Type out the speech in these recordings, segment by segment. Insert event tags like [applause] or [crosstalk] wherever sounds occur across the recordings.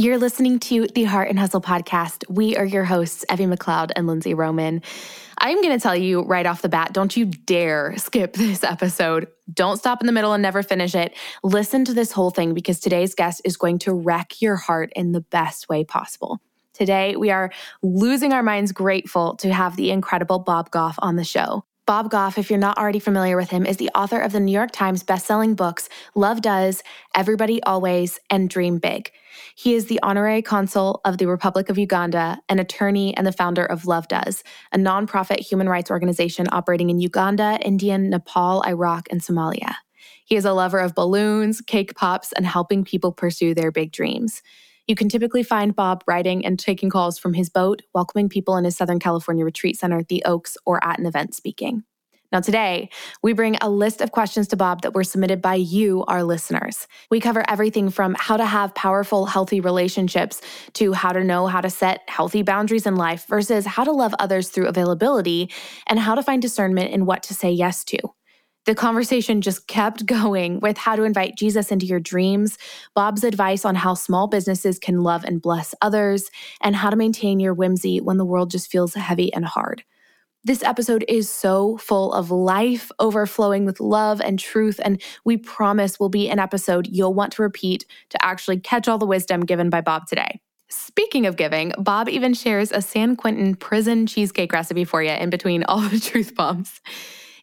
You're listening to the Heart and Hustle podcast. We are your hosts, Evie McLeod and Lindsay Roman. I'm going to tell you right off the bat don't you dare skip [laughs] this episode. Don't stop in the middle and never finish it. Listen to this whole thing because today's guest is going to wreck your heart in the best way possible. Today, we are losing our minds grateful to have the incredible Bob Goff on the show. Bob Goff, if you're not already familiar with him, is the author of the New York Times bestselling books Love Does, Everybody Always, and Dream Big. He is the honorary consul of the Republic of Uganda, an attorney, and the founder of Love Does, a nonprofit human rights organization operating in Uganda, India, Nepal, Iraq, and Somalia. He is a lover of balloons, cake pops, and helping people pursue their big dreams. You can typically find Bob writing and taking calls from his boat, welcoming people in his Southern California retreat center, The Oaks, or at an event speaking. Now, today, we bring a list of questions to Bob that were submitted by you, our listeners. We cover everything from how to have powerful, healthy relationships to how to know how to set healthy boundaries in life versus how to love others through availability and how to find discernment in what to say yes to. The conversation just kept [laughs] going with how to invite Jesus into your dreams, Bob's advice on how small businesses can love and bless others, and how to maintain your whimsy when the world just feels heavy and hard. This episode is so full of life, overflowing with love and truth, and we promise will be an episode you'll want to repeat to actually catch all the wisdom given by Bob today. Speaking of giving, Bob even shares a San Quentin prison cheesecake recipe for you in between all the [laughs] truth bombs.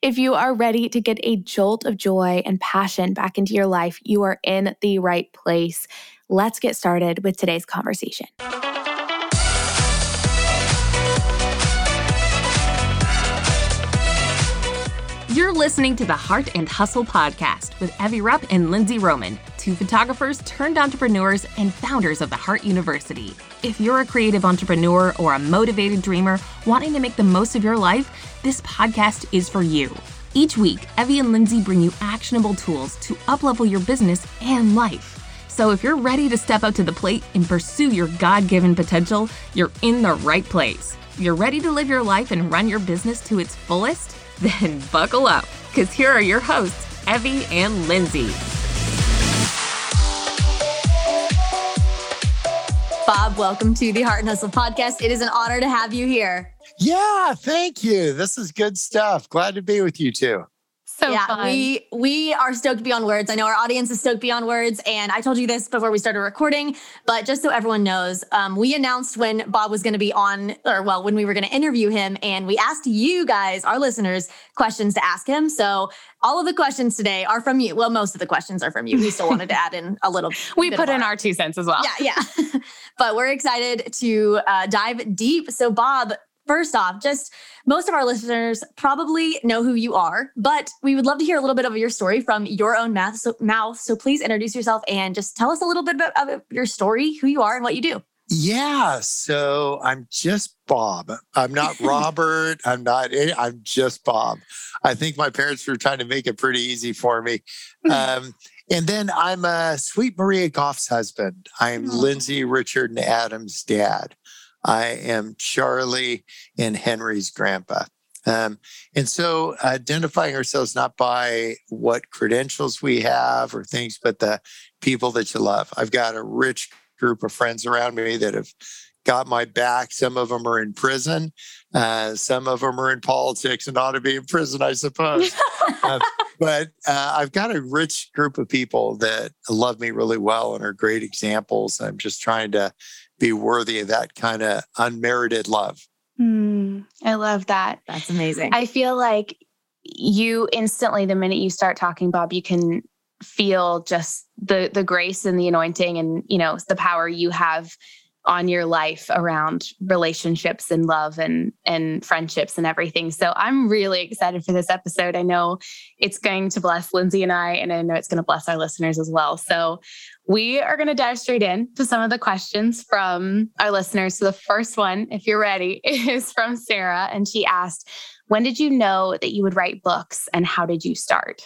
If you are ready to get a jolt of joy and passion back into your life, you are in the right place. Let's get started with today's conversation. You're listening to the Heart and Hustle podcast with Evie Rupp and Lindsay Roman, two photographers turned entrepreneurs and founders of the Heart University. If you're a creative entrepreneur or a motivated dreamer wanting to make the most of your life, this podcast is for you. Each week, Evie and Lindsay bring you actionable tools to uplevel your business and life. So if you're ready to step up to the plate and pursue your God given potential, you're in the right place. You're ready to live your life and run your business to its fullest? [laughs] Then buckle up, because here are your hosts, Evie and Lindsay. Bob, welcome to the Heart and Hustle podcast. It is an honor to have you here. Yeah, thank you. This is good stuff. Glad to be with you too. So yeah, fun. we we are stoked beyond words. I know our audience is stoked beyond words, and I told you this before we started recording, but just so everyone knows, um, we announced when Bob was going to be on, or well, when we were going to interview him, and we asked you guys, our listeners, questions to ask him. So all of the questions today are from you. Well, most of the questions are from you. We still wanted to add in a little. [laughs] we put in our two cents as well. Yeah, yeah. [laughs] but we're excited to uh, dive deep. So, Bob, First off, just most of our listeners probably know who you are, but we would love to hear a little bit of your story from your own mouth. So, mouth. so please introduce yourself and just tell us a little bit about your story, who you are, and what you do. Yeah, so I'm just Bob. I'm not [laughs] Robert. I'm not. I'm just Bob. I think my parents were trying to make it pretty easy for me. Um, and then I'm a Sweet Maria Goff's husband. I'm oh. Lindsay, Richard, and Adam's dad. I am Charlie and Henry's grandpa. Um, and so identifying ourselves not by what credentials we have or things, but the people that you love. I've got a rich group of friends around me that have got my back. Some of them are in prison. Uh, some of them are in politics and ought to be in prison, I suppose. uh, [laughs] but uh, I've got a rich group of people that love me really well and are great examples. I'm just trying to be worthy of that kind of unmerited love. Mm, I love that. That's amazing. I feel like you instantly, the minute you start talking, Bob, you can feel just the the grace and the anointing and you know the power you have on your life around relationships and love and and friendships and everything. So I'm really excited for this episode. I know it's going to bless Lindsay and I and I know it's going to bless our listeners as well. So we are going to dive straight in to some of the questions from our listeners. So the first one, if you're ready, [laughs] is from Sarah and she asked, "When did you know that you would write books and how did you start?"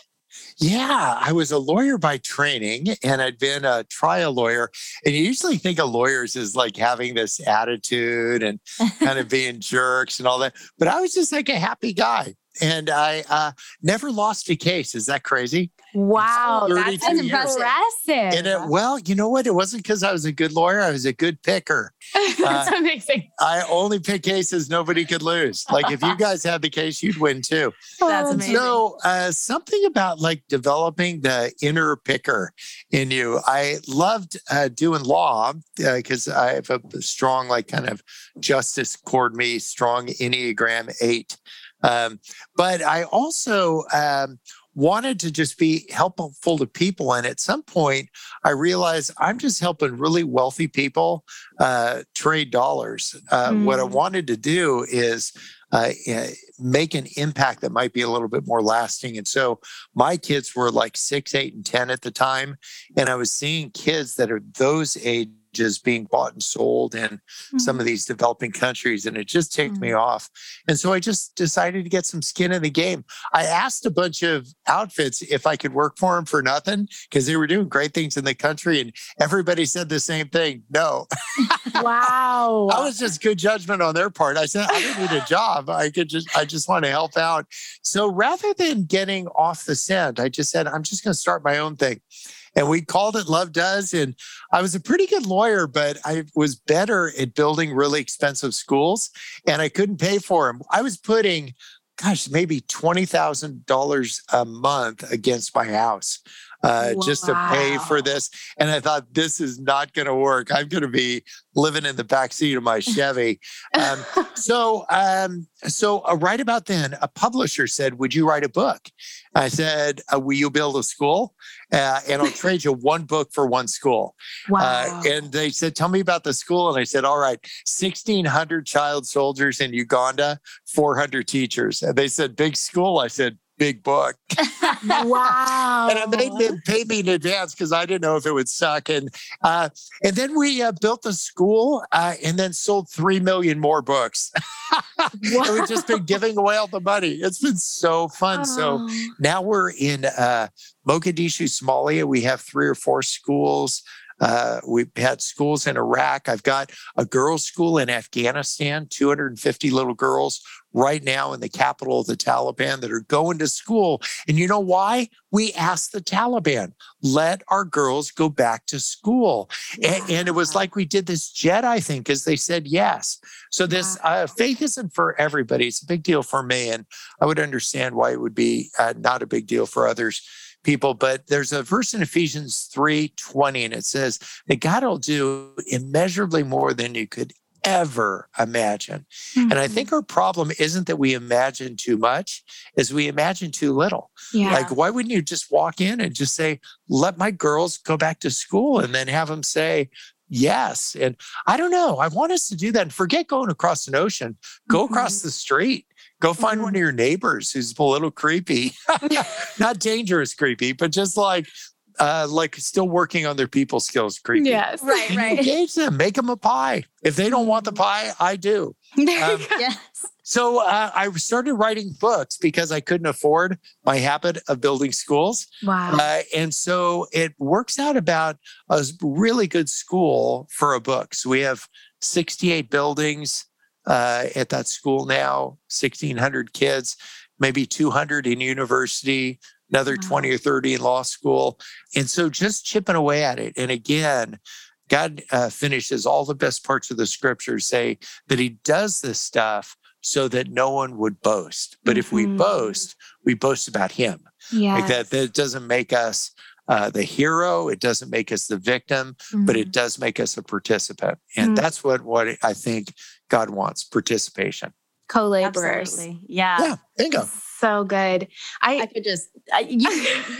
Yeah, I was a lawyer by training and I'd been a trial lawyer. And you usually think of lawyers as like having this attitude and kind of being [laughs] jerks and all that. But I was just like a happy guy. and I uh, never lost a case. Is that crazy? Wow, that's 32 years. impressive. And it, well, you know what? It wasn't because I was a good lawyer. I was a good picker. [laughs] that's amazing. I only pick cases nobody could lose. Like if you guys had the case, you'd win too. That's Oh, amazing. So uh, something about like developing the inner picker in you. I loved uh, doing law because I have a strong, like kind of justice cord me, strong Enneagram eight. Um, but I also um, wanted to just be helpful to people. And at some point, I realized I'm just helping really wealthy people uh, trade dollars. Uh, What I Mm. wanted to do is uh, eh, make an impact that might be a little bit more lasting. And so my kids were like six, eight, and 10 at the time. And I was seeing kids that are those ages being bought and sold in some of mm-hmm. these developing countries. And it just ticked me mm. off. And so I just decided to get some skin in the game. I asked a bunch of outfits if I could work for them for nothing because they were doing great things in the country. And everybody said the same thing no. [laughs] Wow. That was just good judgment on their part. I said, I didn't need a job. I could just, I just want to help out. So rather than getting off the scent, I just said, I'm just going to start my own thing. And we called it Love Does. And I was a pretty good lawyer, but I was better at building really expensive schools and I couldn't pay for them. I was putting, gosh, maybe $20,000 a month against my house uh, just to pay for this. And I thought, this is not going to work. I'm going to be living in the back seat of my Chevy. Um, so, um, so uh, right about then, a publisher said, "Would you write a book?" I said, uh, "Will you build a school?" Uh, and I'll [laughs] trade you one book for one school. wow. Uh, and they said, "Tell me about the school." And I said, "All right, sixteen hundred child soldiers in Uganda, four hundred teachers." And they said, "Big school." I said, "Big book." wow. and I made them pay me in advance because I didn't know if it would suck. And uh, and then we uh, built the school uh, and then sold three million more books. [laughs] and we've just been giving away all the money. It's been so fun. So Oh. now we're in uh, Mogadishu, Somalia. We have three or four schools. Uh, we've had schools in Iraq. I've got a girls' school in Afghanistan, 250 little girls right now in the capital of the Taliban that are going to school. And you know why? We asked the Taliban, let our girls go back to school. And, and it was like we did this Jedi thing because they said yes. So this uh, faith isn't for everybody. It's a big deal for me. And I would understand why it would be uh, not a big deal for others people but there's a verse in ephesians 3 20 and it says that god will do immeasurably more than you could ever imagine. And i mm-hmm. think our problem isn't that we imagine too much is we imagine too little. Yeah. like why wouldn't you just walk in and just say let my girls go back to school and then have them say yes and i don't know i want us to do that and forget going across an ocean. Go across mm-hmm. the street. Go find one of mm-hmm. your neighbors who's a little creepy. [laughs] Not dangerous creepy but just like uh like still working on their people skills creepy yes. Right, And right. engage them make them a pie if they don't want the pie i do Um, yes. so uh, I started writing books because I couldn't afford my habit of building schools. Wow. Uh, and so it works out about a really good school for a book. So we have 68 buildings uh, at that school now, 1,600 kids, maybe 200 in university, another Wow. 20 or 30 in law school. And so just chipping away at it. And again, God uh, finishes all the best parts of the scriptures say that he does this stuff so that no one would boast. But if we Mhm. boast, we boast about him. yeah. Like that, that doesn't make us uh, the hero. It doesn't make us the victim, but it does make us a participant. And Mm. that's what, what I think God wants participation. co-laborers. Yeah. Yeah, bingo. So good. I I could just I, you,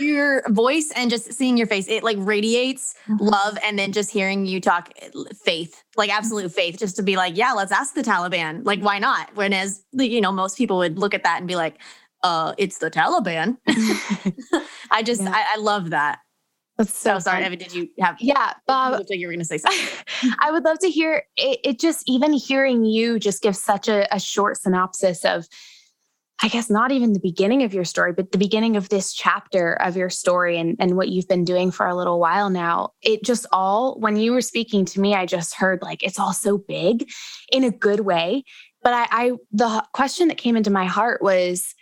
[laughs] your voice and just seeing your face, it like radiates love, and then just hearing you talk eh, faith, like absolute faith, just to be like, yeah, let's ask the Taliban, like why not? Whereas you know most people would look at that and be like, uh, it's the Taliban. [laughs] [laughs] I just Yeah. I, I love that. that's So so sorry. Evie, did you have? Yeah, Bob. looked like you were going to say something. I would love to hear it, it just even hearing you just give such a, a short synopsis of I guess not even the beginning of your story, but the beginning of this chapter of your story and, and what you've been doing for a little while now. It just all, when you were speaking to me, I just heard like it's all so big in a good way. But I, I the question that came into my heart was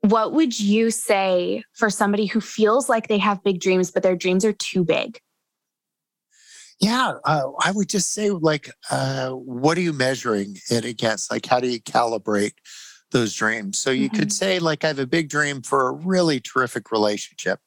what would you say for somebody who feels like they have big dreams, but their dreams are too big? Yeah, uh, I would just say, like, uh, what are you measuring it against? Like, how do you calibrate those dreams? So you mm-hmm. could say, like, I have a big dream for a really terrific relationship.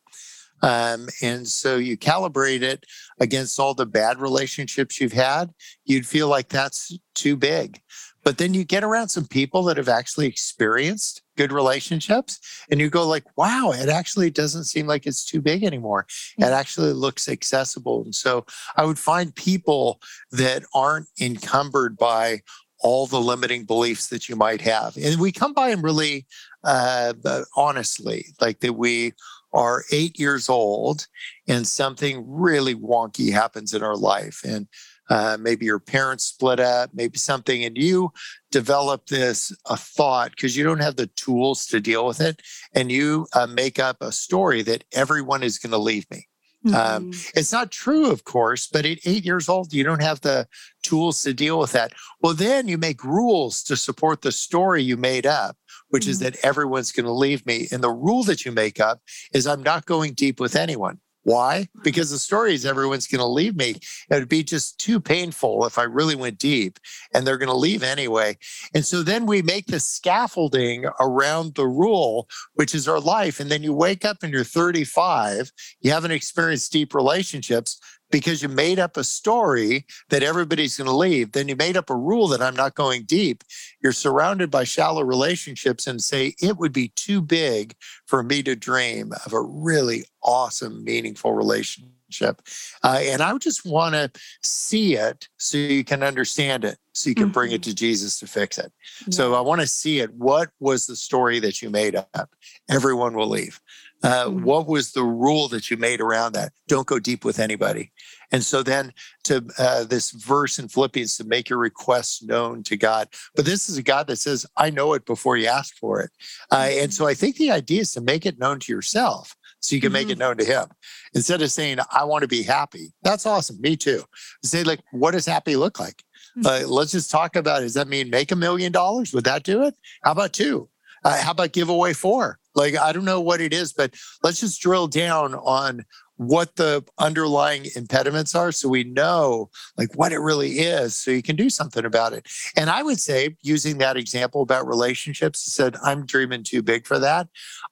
Um, and so you calibrate it against all the bad relationships you've had, you'd feel like that's too big. But then you get around some people that have actually experienced good relationships and you go like, wow, it actually doesn't seem like it's too big anymore. It actually looks accessible. And so I would find people that aren't encumbered by all the limiting beliefs that you might have. And we come by them really uh, honestly, like that we are eight years old and something really wonky happens in our life. And uh, maybe your parents split up, maybe something, and you develop this a thought because you don't have the tools to deal with it, and you uh, make up a story that everyone is going to leave me. Um, mm-hmm. Um, it's not true, of course, but at eight years old, you don't have the tools to deal with that. Well, then you make rules to support the story you made up, which mm-hmm. is that everyone's going to leave me. And the rule that you make up is I'm not going deep with anyone. Why? Because the story is everyone's going to leave me. It would be just too painful if I really went deep and they're going to leave anyway. And so then we make the scaffolding around the rule, which is our life. And then you wake up and you're 35, you haven't experienced deep relationships because you made up a story that everybody's going to leave. Then you made up a rule that I'm not going deep. You're surrounded by shallow relationships and say, it would be too big for me to dream of a really awesome, meaningful relationship. Uh, and I just want to see it so you can understand it, so you can mm-hmm. bring it mm-hmm. to Jesus to fix it. Yeah. So I want to see it. What was the story that you made up? Everyone will leave. Uh, mm-hmm. what was the rule that you made around that? Don't go deep with anybody. And so then to uh, this verse in Philippians to make your requests known to God. But this is a God that says, I know it before you ask for it. Uh, and mm-hmm. so I think the idea is to make it known to yourself so you can make mm-hmm. it known to him instead of saying, I want to be happy. That's awesome. Me too. Say, like, what does happy look like? Uh, let's just talk about it. Does that mean make a million dollars? Would that do it? How about two? Uh, how about give away four? Like, I don't know what it is, but let's just drill down on what the underlying impediments are so we know like what it really is so you can do something about it. And i would say using that example about relationships said i'm dreaming too big for that.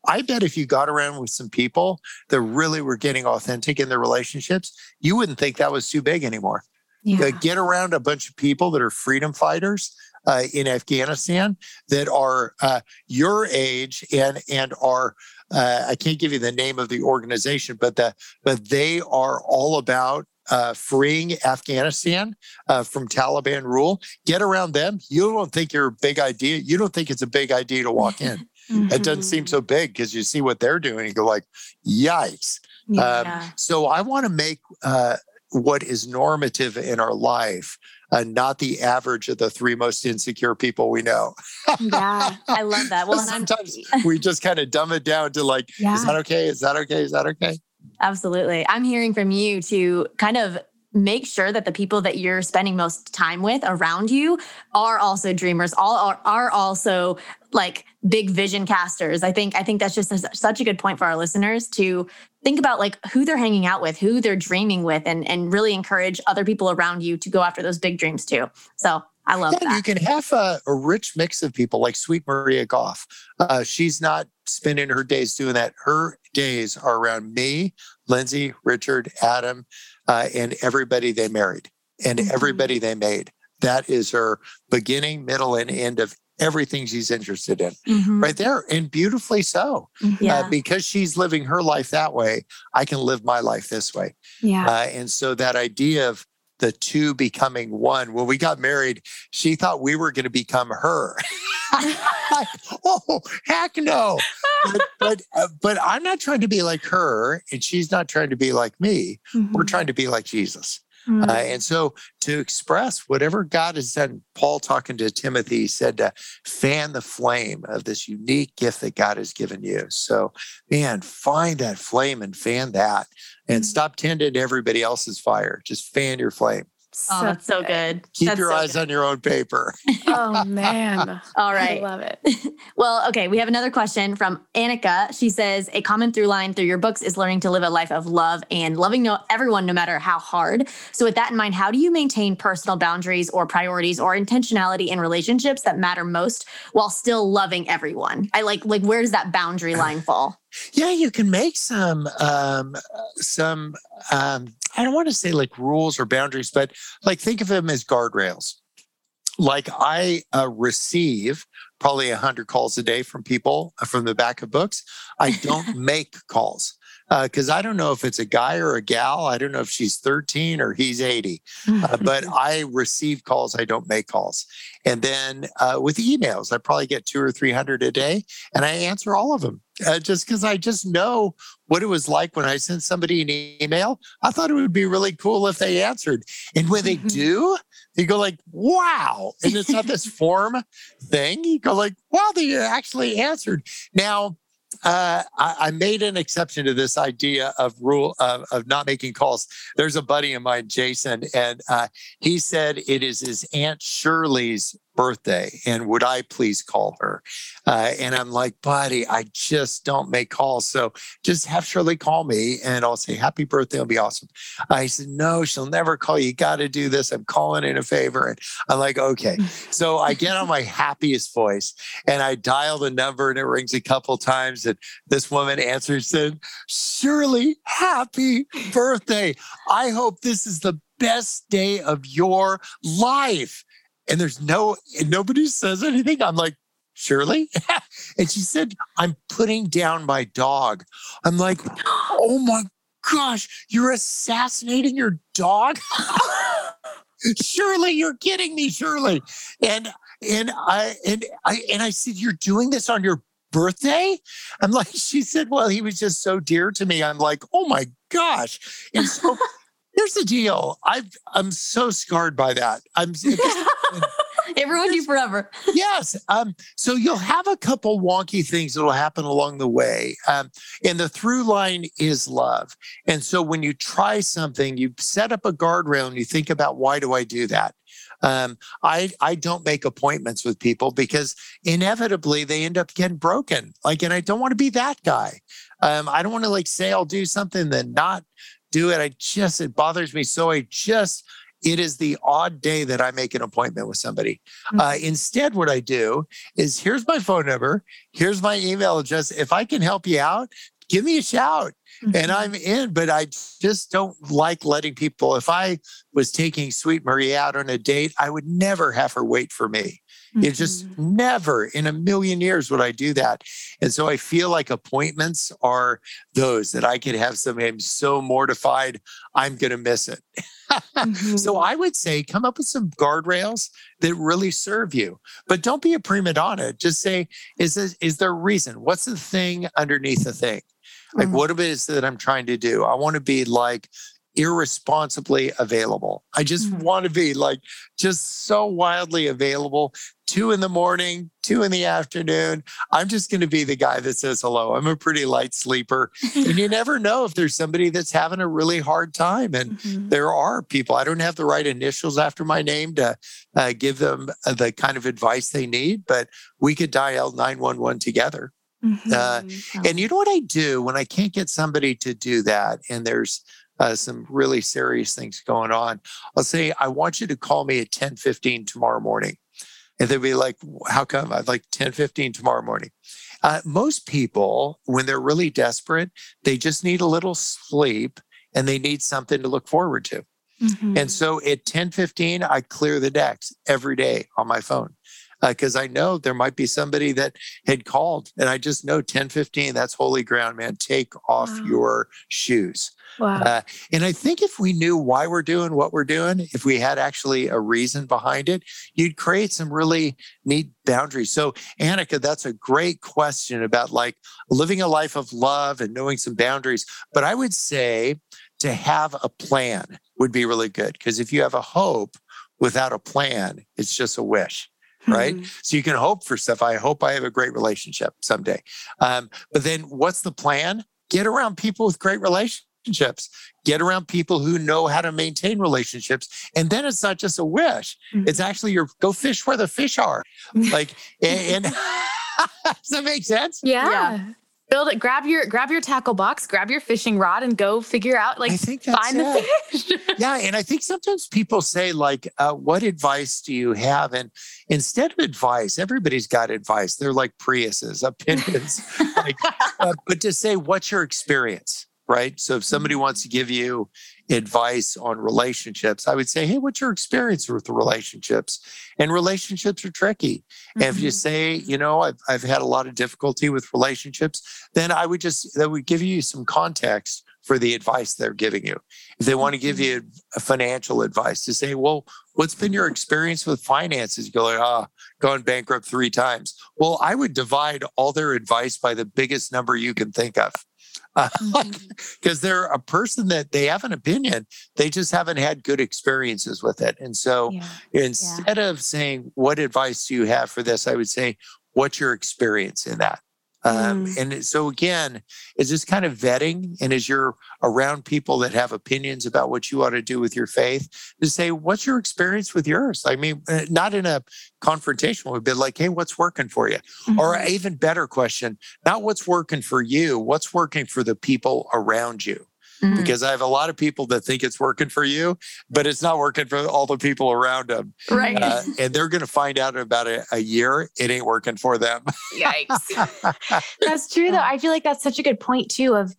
I bet if you got around with some people that really were getting authentic in their relationships you wouldn't think that was too big anymore. Yeah. get around a bunch of people that are freedom fighters uh, in Afghanistan that are uh, your age and and are uh, I can't give you the name of the organization, but the but they are all about uh, freeing Afghanistan uh, from Taliban rule. Get around them. You don't think you're a big idea. You don't think it's a big idea to walk in. mm-hmm. [laughs] It doesn't seem so big because you see what they're doing. You go like, yikes. Yeah. Um, so I want to make uh, what is normative in our life uh, not the average of the three most insecure people we know. yeah, I love that. [laughs] Well, sometimes we just kind of dumb it down to like, yeah. is that okay? Is that okay? Is that okay? Absolutely. I'm hearing from you to kind of make sure that the people that you're spending most time with around you are also dreamers all are, are also like big vision casters i think i think that's just a, such a good point for our listeners to think about like who they're hanging out with who they're dreaming with and and really encourage other people around you to go after those big dreams too so I love yeah, that. You can have a, a, rich mix of people like Sweet Maria Goff. Uh, she's not spending her days doing that. Her days are around me, Lindsay, Richard, Adam, uh, and everybody they married and mm-hmm. everybody they made. That is her beginning, middle, and end of everything she's interested in mm-hmm. right there and beautifully so mm-hmm. uh, yeah. uh, because she's living her life that way i can live my life this way yeah uh, and so that idea of the two becoming one. When we got married she thought we were going to become her. [laughs] Oh heck no. But but, uh, but, i'm not trying to be like her and she's not trying to be like me. Mm-hmm. we're trying to be like jesus mm-hmm. uh, and so to express whatever god has done paul talking to timothy said to fan the flame of this unique gift that god has given you so man find that flame and fan that and mm-hmm. stop tending everybody else's fire just fan your flame Oh, that's so good. Keep That's your so eyes good. on your own paper. Oh [laughs] man. All right. I love it. [laughs] Well, okay, we have another question from Annika. She says, A common through line through your books is learning to live a life of love and loving no- everyone no matter how hard. So, with that in mind, how do you maintain personal boundaries or priorities or intentionality in relationships that matter most while still loving everyone? I like, like, where does that boundary line fall? Yeah, you can make some um, some um, I don't want to say like rules or boundaries, but like think of them as guardrails. Like I uh, receive probably a hundred calls a day from people uh, from the back of books. I don't [laughs] make calls because I don't know if it's a guy or a gal. I don't know if she's 13 or he's 80. Uh, [laughs] but I receive calls. I don't make calls. And then uh, with emails, I probably get two or 300 a day and I answer all of them uh, just because I just know what it was like when I sent somebody an email. I thought it would be really cool if they answered. And when they do, you go like, wow. And it's not this [laughs] form thing. You go like, wow, they actually answered. Now, uh, I, I made an exception to this idea of rule of, of not making calls. There's a buddy of mine, Jason, and uh, he said it is his aunt Shirley's birthday, and would I please call her? Uh, and I'm like, buddy, I just don't make calls, so just have Shirley call me, and I'll say happy birthday. It'll be awesome. I said, no, she'll never call you. Got to do this. I'm calling in a favor, and I'm like, okay. [laughs] So I get on my happiest voice, and I dial the number, and it rings a couple times, and this woman answers said, Shirley, happy birthday. I hope this is the best day of your life. And there's no, nobody says anything. I'm like, Shirley? [laughs] and she said, I'm putting down my dog. I'm like, oh my gosh, you're assassinating your dog? [laughs] Surely you're kidding me, Shirley. And and I and I and I said, You're doing this on your birthday? I'm like, [laughs] she said, Well, he was just so dear to me. I'm like, oh my gosh. And so here's the deal. I've I'm so scarred by that. I'm It ruined you forever. [laughs] yes. Um, so you'll have a couple wonky things that'll happen along the way. Um, and the through line is love. And so when you try something, you set up a guardrail and you think about why do I do that? Um, I I don't make appointments with people because inevitably they end up getting broken. Like, and I don't want to be that guy. Um, I don't want to like say I'll do something then not do it. I just it bothers me so. I just it is the odd day that I make an appointment with somebody. Uh, instead, what I do is here's my phone number, here's my email address. If I can help you out, give me a shout and I'm in. But I just don't like letting people, if I was taking Sweet Maria out on a date, I would never have her wait for me. It just never in a million years would I do that. And so I feel like appointments are those that I could have somebody I'm so mortified I'm going to miss it. [laughs] So I would say come up with some guardrails that really serve you. But don't be a prima donna. Just say, is this, is there a reason? What's the thing underneath the thing? Like Mhm. what it is that I'm trying to do? I want to be like irresponsibly available. I just Mhm. want to be like just so wildly available. Two in the morning, two in the afternoon. I'm just going to be the guy that says hello. I'm a pretty light sleeper. [laughs] and you never know if there's somebody that's having a really hard time. And Mhm. there are people, I don't have the right initials after my name to uh, give them uh, the kind of advice they need, but we could dial 911 together. uh, Mhm. And you know what I do when I can't get somebody to do that, and there's uh, some really serious things going on? I'll say, I want you to call me at 10 15 tomorrow morning. And they'd be like, how come? I'd like 10 15 tomorrow morning. Uh, most people, when they're really desperate, they just need a little sleep and they need something to look forward to. Mhm. And so at 10 15, I clear the decks every day on my phone because I know there might be somebody that had called and I just know 10 15, that's holy ground, man. Take off Wow. your shoes. wow. Uh, and I think if we knew why we're doing what we're doing, if we had actually a reason behind it, you'd create some really neat boundaries. So, Annika, that's a great question about like living a life of love and knowing some boundaries. But I would say to have a plan would be really good because if you have a hope without a plan, it's just a wish right? Mhm. So you can hope for stuff. I hope I have a great relationship someday. Um, but then what's the plan? Get around people with great relationships. relationships. Get around people who know how to maintain relationships. And then it's not just a wish, Mhm. it's actually your go fish where the fish are. Like, and, and [laughs] [laughs] does that make sense? Yeah. Yeah. Build it. Grab your grab your tackle box, grab your fishing rod, and go figure out like I think that's find the it. fish. [laughs] Yeah, and I think sometimes people say like, uh, "What advice do you have?" And instead of advice, everybody's got advice. They're like Priuses, opinions. [laughs] like, uh, but to say, "What's your experience?" Right. So if somebody wants to give you advice on relationships, I would say, "Hey, what's your experience with relationships?" And relationships are tricky. And if you Mhm. say, you know, I've, I've had a lot of difficulty with relationships, then I would just, that would give you some context for the advice they're giving you. If they want to give you a financial advice to say, well, what's been your experience with finances? You go like, ah, gone bankrupt three times. Well, I would divide all their advice by the biggest number you can think of. [laughs] Mm-hmm. Because they're a person that they have an opinion, they just haven't had good experiences with it. And so, Yeah. instead of saying what advice do you have for this i would say what's your experience in that um, Mm. and so again is this kind of vetting and as you're around people that have opinions about what you ought to do with your faith to say what's your experience with yours i mean uh, not in a confrontational way but like hey what's working for you or Mhm. an even better question not what's working for you what's working for the people around you Mhm. because I have a lot of people that think it's working for you, but it's not working for all the people around them. right. Uh, and they're going to find out in about a, a year it ain't working for them. Yikes. [laughs] That's true though. I feel like that's such a good point too of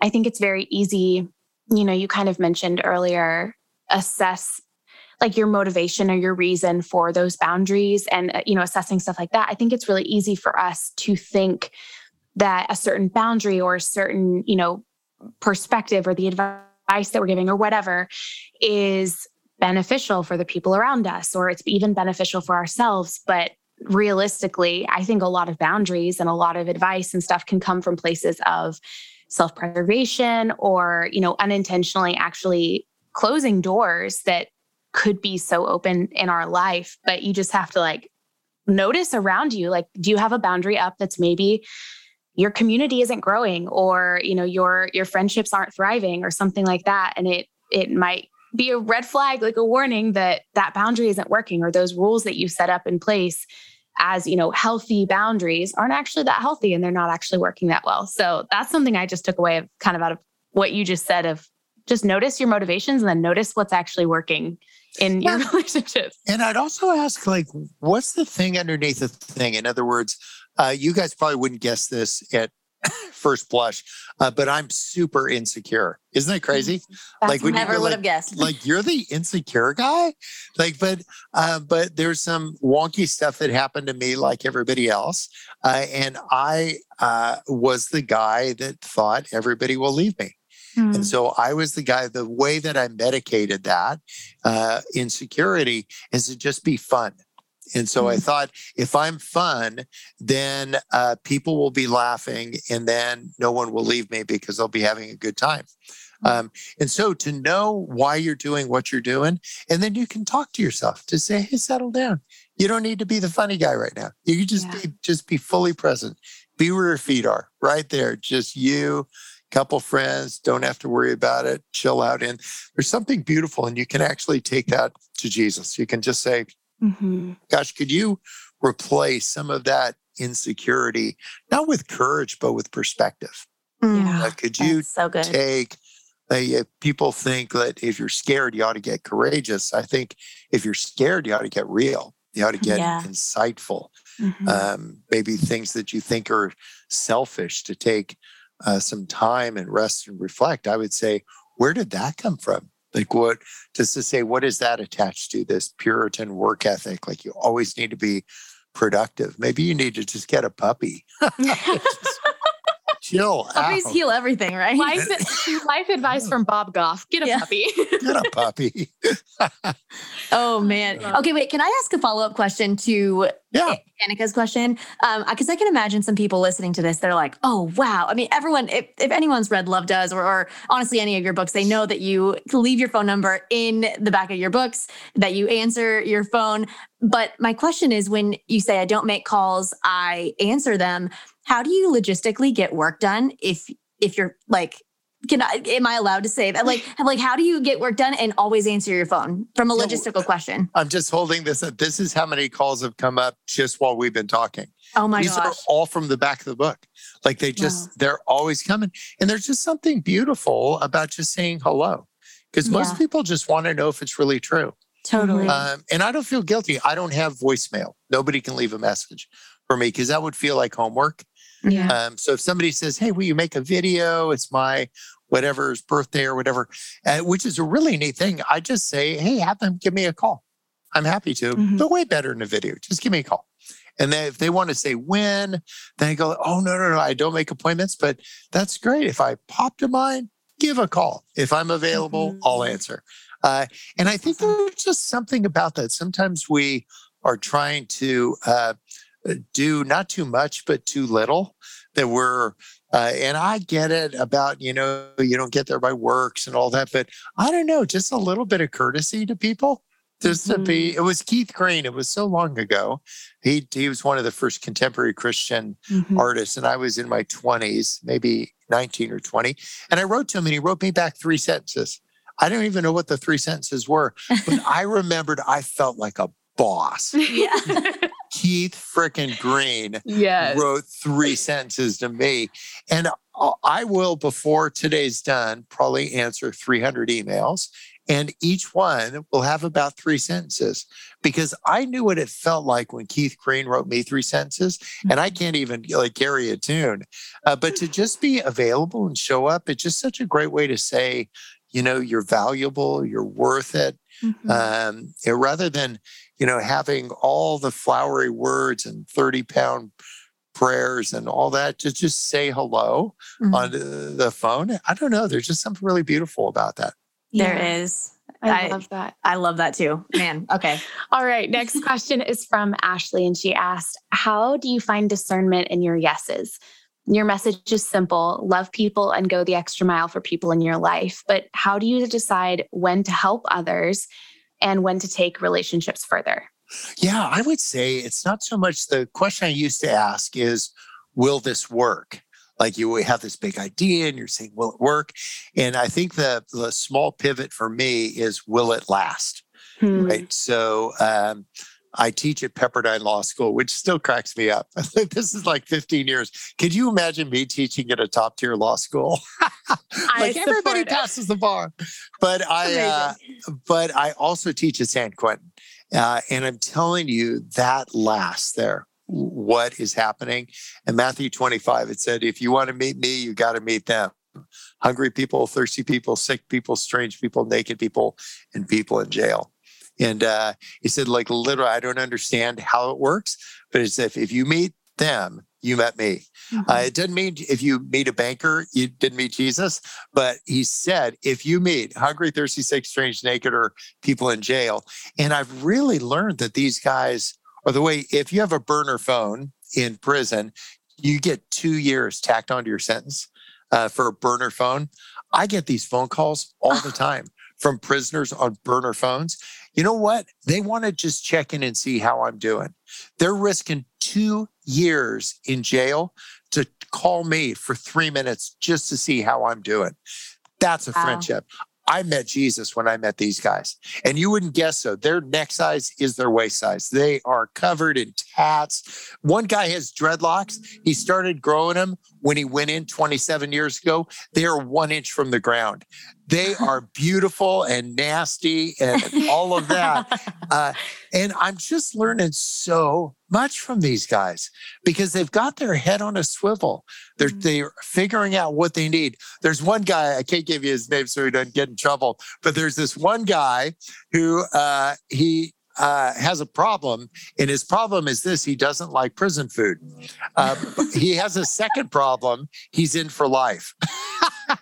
I think it's very easy, you know, you kind of mentioned earlier assess like your motivation or your reason for those boundaries and uh, you know assessing stuff like that. I think it's really easy for us to think that a certain boundary or a certain, you know, perspective or the advice that we're giving or whatever is beneficial for the people around us or it's even beneficial for ourselves, but realistically, I think a lot of boundaries and a lot of advice and stuff can come from places of self-preservation or, you know, unintentionally actually closing doors that could be so open in our life, but you just have to like notice around you like do you have a boundary up that's maybe your community isn't growing or, you know, your your friendships aren't thriving or something like that and it it might be a red flag like a warning that that boundary isn't working or those rules that you set up in place as you know healthy boundaries aren't actually that healthy and they're not actually working that well so that's something i just took away of kind of out of what you just said of just notice your motivations and then notice what's actually working in your Yeah. [laughs] relationships And I'd also ask, like, what's the thing underneath the thing? In other words, uh, you guys probably wouldn't guess this at first blush, uh, but I'm super insecure. Isn't that crazy? That's like when Never would like- have guessed. [laughs] like you're the insecure guy like but uh, but there's some wonky stuff that happened to me like everybody else uh, and i uh, was the guy that thought everybody will leave me and so i was the guy the way that i medicated that uh, insecurity is to just be fun and so I Mm. thought if I'm fun, then uh, people will be laughing and then no one will leave me because they'll be having a good time. Um, and so to know why you're doing what you're doing, and then you can talk to yourself to say, hey, settle down. You don't need to be the funny guy right now. You can just Yeah. be just be fully present. Be where your feet are, right there. Just you, couple friends, don't have to worry about it. Chill out. And there's something beautiful, and you can actually take that to Jesus. You can just say, Mhm. gosh, could you replace some of that insecurity, not with courage, but with perspective? Yeah. Uh, could you so good. take uh, people think that if you're scared you ought to get courageous i think if you're scared you ought to get real you ought to get Yeah. insightful Mhm. um, maybe things that you think are selfish to take uh, some time and rest and reflect i would say where did that come from like what just to say what is that attached to this puritan work ethic like you always need to be productive maybe you need to just get a puppy [laughs] [laughs] chill Puppies out. heal everything, right? life, [laughs] life advice from Bob Goff. Get a Yeah. puppy. get a puppy Oh man. Okay, wait. Can I ask a follow up question to yeah Annika's question? Um, because I can imagine some people listening to this, they're like, "Oh wow!" I mean, everyone. If, if anyone's read Love Does, or, or honestly any of your books, they know that you leave your phone number in the back of your books, that you answer your phone. But my question is, when you say I don't make calls, I answer them. How do you logistically get work done if if you're like can I, am I allowed to say that? Like, [laughs] like, how do you get work done and always answer your phone from a No, logistical question? I'm just holding this up. This is how many calls have come up just while we've been talking. Oh my These gosh. are all from the back of the book. Like they just, they're always coming. And there's just something beautiful about just saying hello. Because most Yeah. people just want to know if it's really true. totally. Um, and I don't feel guilty. I don't have voicemail. Nobody can leave a message for me because that would feel like homework. Yeah. Um, so if somebody says, "Hey, will you make a video?" It's my whatever's birthday or whatever, uh, which is a really neat thing. I just say, "Hey, have them give me a call." I'm happy to, Mhm. but way better in a video. Just give me a call. And then if they want to say when, then I go, "Oh no, no, no! I don't make appointments, but that's great. If I pop to mind, give a call. If I'm available, I'll Mhm. answer." Uh, and I think there's just something about that. Sometimes we are trying to uh, do not too much, but too little. That we're, uh, and I get it about, you know, you don't get there by works and all that, but I don't know, just a little bit of courtesy to people. Just to be, it was Keith Green. It was so long ago. He he was one of the first contemporary Christian Mhm. artists, and I was in my 20s, maybe 19 or 20. And I wrote to him, and he wrote me back three sentences. I don't even know what the three sentences were, but [laughs] I remembered I felt like a boss. [laughs] yeah. [laughs] Keith frickin' Green yes. wrote three sentences to me. And I will, before today's done, probably answer 300 emails. And each one will have about three sentences because I knew what it felt like when Keith Green wrote me three sentences. And I can't even like carry a tune. Uh, but to just be available and show up, it's just such a great way to say, you know, you're valuable, you're worth it Mhm. um, you know, rather than you know having all the flowery words and 30 pound prayers and all that to just say hello Mhm. on the- the phone i don't know there's just something really beautiful about that There Yeah. is. I, I- love that. I love that too. Man. Okay. [laughs] All right. Next question is from Ashley, and she asked, How do you find discernment in your yeses? Your message is simple love people and go the extra mile for people in your life. But how do you decide when to help others and when to take relationships further? yeah i would say it's not so much the question i used to ask is will this work like you have this big idea and you're saying will it work and i think the the small pivot for me is will it last Hmm. right? So um, I teach at Pepperdine Law School, which still cracks me up. [laughs] this is like 15 years. Could you imagine me teaching at a top tier law school? [laughs] like everybody it. passes the bar, but I, uh, but I also teach at San Quentin, uh, and I'm telling you that lasts there. What is happening? In Matthew 25, it said, "If you want to meet me, you got to meet them." Hungry people, thirsty people, sick people, strange people, naked people, and people in jail. And uh, he said, like, literally, I don't understand how it works, but it's if, if you meet them, you met me. Mm-hmm. Uh, it doesn't mean if you meet a banker, you didn't meet Jesus, but he said, if you meet hungry, thirsty, sick, strange, naked, or people in jail. And I've really learned that these guys are the way, if you have a burner phone in prison, you get two years tacked onto your sentence uh, for a burner phone. I get these phone calls all the [laughs] time from prisoners on burner phones. You know what? They want to just check in and see how I'm doing. They're risking two years in jail to call me for three minutes just to see how I'm doing. That's a Wow. friendship. I met Jesus when I met these guys, and you wouldn't guess so. Their neck size is their waist size. They are covered in tats. One guy has dreadlocks. He started growing them when he went in 27 years ago. They are one inch from the ground. They are beautiful and nasty and all of that. [laughs] Uh, and I'm just learning so much from these guys because they've got their head on a swivel. They're Mhm. they're figuring out what they need. There's one guy I can't give you his name so he doesn't get in trouble, but there's this one guy who uh, he. Uh, has a problem, and his problem is this: he doesn't like prison food. Uh, he has a second problem: he's in for life. [laughs]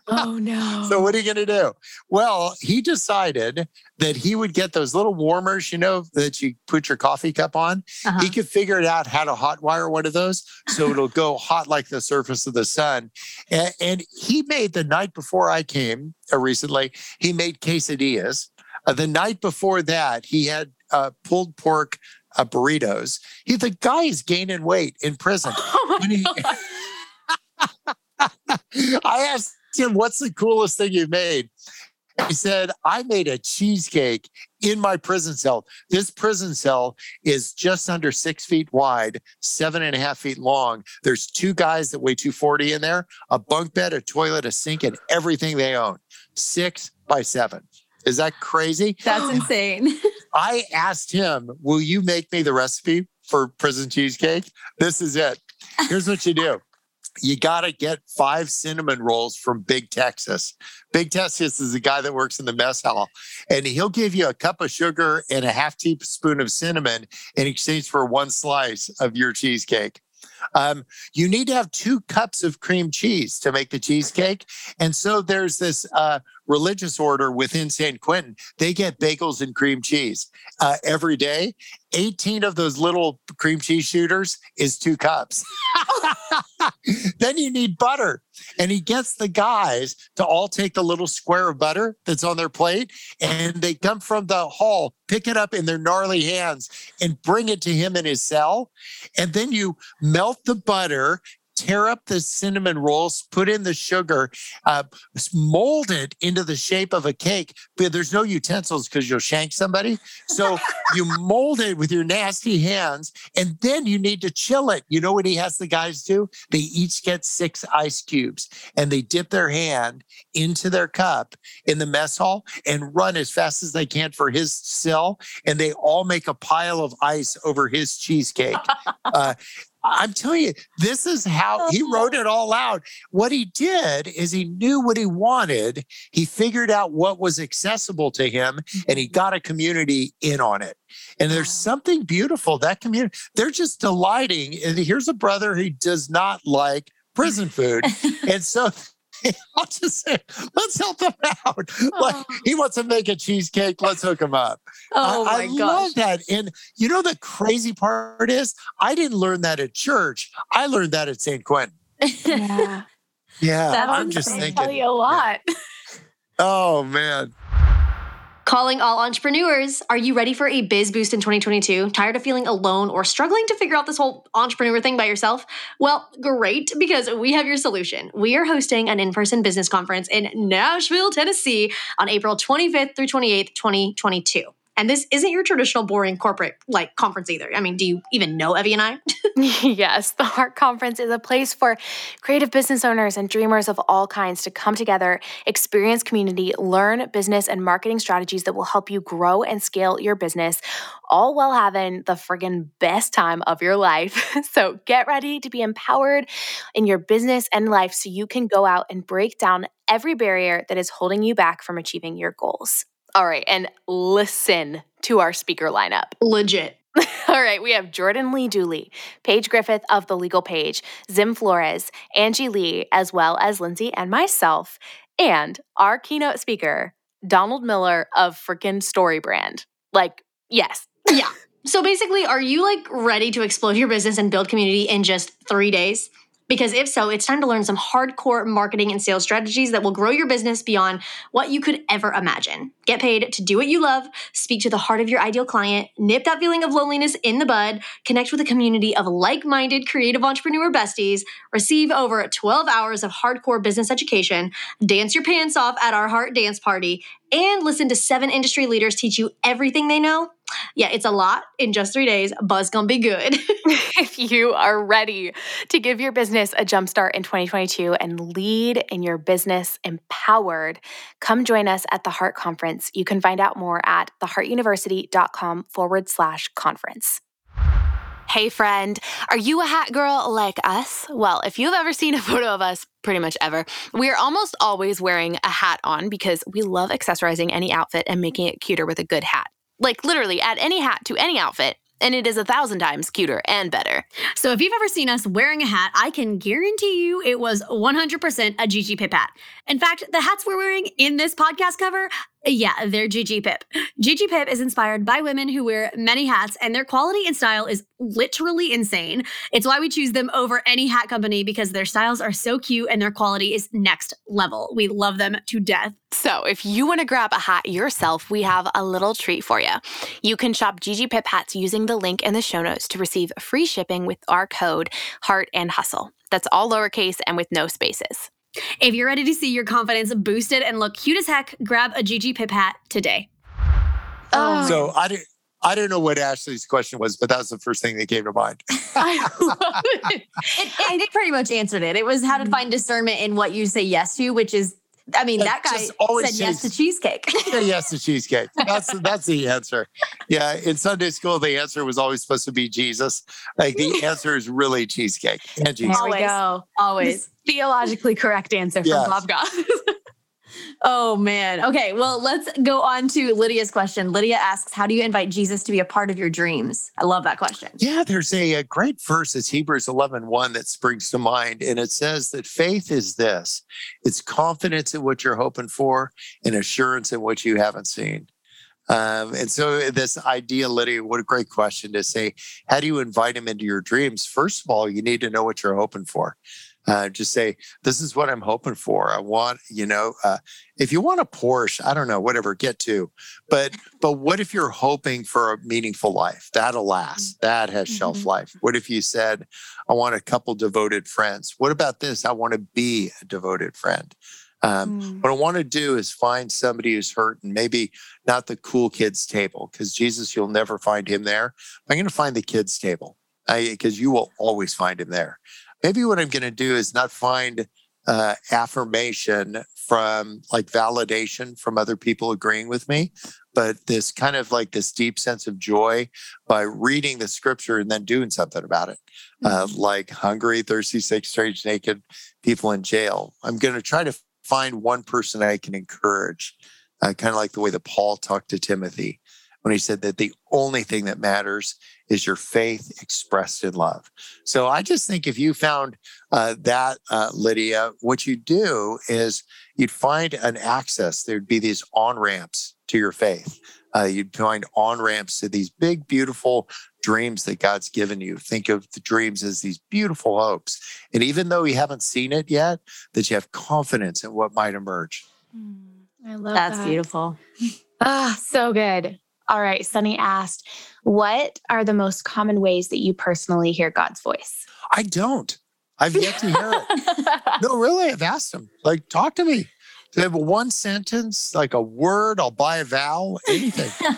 Oh, no. So what are you going to do? Well, he decided that he would get those little warmers, you know, that you put your coffee cup on. Uh-huh. He could figure it out how to hotwire one of those so it'll go hot like the surface of the sun. And, and he made the night before I came uh, recently, he made quesadillas. Uh, the night before that, he had uh, pulled pork uh, burritos. He, the guy is gaining weight in prison. [laughs] Oh, When he- [laughs] I asked asked him, What's the coolest thing you've made? He said, I made a cheesecake in my prison cell. This prison cell is just under six feet wide, seven and a half feet long. There's two guys that weigh 240 in there, a bunk bed, a toilet, a sink, and everything they own. Six by seven. Is that crazy? That's insane. [laughs] I asked him, Will you make me the recipe for prison cheesecake? This is it. Here's what you do you got to get five cinnamon rolls from Big Texas. Big Texas is the guy that works in the mess hall, and he'll give you a cup of sugar and a half teaspoon of cinnamon in exchange for one slice of your cheesecake. Um, you need to have two cups of cream cheese to make the cheesecake. And so there's this uh, religious order within San Quentin. They get bagels and cream cheese uh, every day. 18 of those little cream cheese shooters is two cups. [laughs] then you need butter. And he gets the guys to all take the little square of butter that's on their plate and they come from the hall, pick it up in their gnarly hands and bring it to him in his cell. And then you melt the butter, tear up the cinnamon rolls, put in the sugar, uh, mold it into the shape of a cake. But there's no utensils because you'll shank somebody. So [laughs] you mold it with your nasty hands, and then you need to chill it. You know what he has the guys do? They each get six ice cubes and they dip their hand into their cup in the mess hall and run as fast as they can for his cell. And they all make a pile of ice over his cheesecake. [laughs] Uh, I'm telling you, this is how he oh. wrote it all out. What he did is he knew what he wanted. He figured out what was accessible to him and he mm-hmm. got a community in on it. And there's something beautiful. That community, they're just delighting. And here's a brother who does not like prison food. [laughs] and so [laughs] I'll just say, let's help him out. [laughs] Like Oh. he wants to make a cheesecake. Let's hook him up. Oh I, my I gosh. love that. And you know the crazy part is I didn't learn that at church. I learned that at San Quentin. Yeah. Yeah. That's I'm just thinking. Tell you a lot. Oh man. Calling all entrepreneurs. Are you ready for a biz boost in 2022? Tired of feeling alone or struggling to figure out this whole entrepreneur thing by yourself? Well, great, because we have your solution. We are hosting an in person business conference in Nashville, Tennessee on April 25th through 28th, 2022. And this isn't your traditional boring corporate like conference either. I mean, do you even know Evie and I? [laughs] yes, the Heart Conference is a place for creative business owners and dreamers of all kinds to come together, experience community, learn business and marketing strategies that will help you grow and scale your business, all while having the friggin' best time of your life. [laughs] so get ready to be empowered in your business and life so you can go out and break down every barrier that is holding you back from achieving your goals. All right, and listen to our speaker lineup. Legit. [laughs] All right, we have Jordan Lee Dooley, Paige Griffith of The Legal Paige, Zim Flores, Angie Lee, as well as Lindsay and myself, and our keynote speaker, Donald Miller of freaking Story Brand. Like, yes. Yeah. So basically, are you like ready to explode your business and build community in just three days? Because if so, it's time to learn some hardcore marketing and sales strategies that will grow your business beyond what you could ever imagine. Get paid to do what you love, speak to the heart of your ideal client, nip that feeling of loneliness in the bud, connect with a community of like minded creative entrepreneur besties, receive over 12 hours of hardcore business education, dance your pants off at our Heart Dance Party, and listen to seven industry leaders teach you everything they know. Yeah, it's a lot in just three days. Buzz gonna be good. [laughs] if you are ready to give your business a jumpstart in 2022 and lead in your business empowered, come join us at the Heart Conference. You can find out more at theheartuniversity.com forward slash conference. Hey, friend, are you a hat girl like us? Well, if you've ever seen a [laughs] photo of us, pretty much ever, we're almost always wearing a hat on because we love accessorizing any outfit and making it cuter with a good hat. Like, literally, add any hat to any outfit, and it is a thousand times cuter and better. So if you've ever seen us wearing a hat, I can guarantee you it was 100% a Gigi Pip hat. In fact, the hats we're wearing in this podcast cover, yeah, they're Gigi Pip. Gigi Pip is inspired by women who wear many hats, and their quality and style is literally insane. It's why we choose them over any hat company because their styles are so cute and their quality is next level. We love them to death. So, if you want to grab a hat yourself, we have a little treat for you. You can shop Gigi Pip hats using the link in the show notes to receive free shipping with our code Heart and Hustle. That's all lowercase and with no spaces. If you're ready to see your confidence boosted and look cute as heck, grab a Gigi Pip hat today. Oh, So I didn't. I don't know what Ashley's question was, but that was the first thing that came to mind. [laughs] I love [laughs] it. It, it, it pretty much answered it. It was how to mm-hmm. find discernment in what you say yes to, which is, I mean, that guy just always said yes to cheesecake. [laughs] Say yes to cheesecake. That's that's the answer. Yeah, in Sunday school, the answer was always supposed to be Jesus. Like the [laughs] answer is really cheesecake and There Jesus. we Always. go. Always. Theologically correct answer from Yes. Bob Goff. [laughs] Oh man. Okay. Well, let's go on to Lydia's question. Lydia asks, "How do you invite Jesus to be a part of your dreams?" I love that question. Yeah, there's a, a great verse. It's Hebrews 11 1 that springs to mind. And it says that faith is this it's confidence in what you're hoping for and assurance in what you haven't seen. Um, and so, this idea, Lydia, what a great question to say. How do you invite him into your dreams? First of all, you need to know what you're hoping for. Uh, just say, This is what I'm hoping for. I want, you know, uh, if you want a Porsche, I don't know, whatever, get to. But but what if you're hoping for a meaningful life? That'll last. That has shelf Mhm. life. What if you said, I want a couple devoted friends? What about this? I want to be a devoted friend. Um, Mm. what I want to do is find somebody who's hurt and maybe not the cool kids table, because Jesus, you'll never find him there. I'm going to find the kids table because you will always find him there. Maybe what I'm going to do is not find uh, affirmation from like validation from other people agreeing with me, but this kind of like this deep sense of joy by reading the scripture and then doing something about it. Uh, like hungry, thirsty, sick, strange, naked people in jail. I'm going to try to find one person I can encourage, uh, kind of like the way that Paul talked to Timothy when he said that the only thing that matters is your faith expressed in love. So I just think if you found uh, that, uh, Lydia, what you'd do is you'd find an access. There'd be these on ramps to your faith. Uh, you'd find on ramps to these big, beautiful dreams that God's given you. Think of the dreams as these beautiful hopes. And even though you haven't seen it yet, that you have confidence in what might emerge. I love that. That's that. beautiful. Ah, so good. All right. Sunny asked, What are the most common ways that you personally hear God's voice? I don't. I've yet to hear it. [laughs] No, really, I've asked him, like, talk to me. Do they have one sentence, like a word? I'll buy a vowel, anything. [laughs]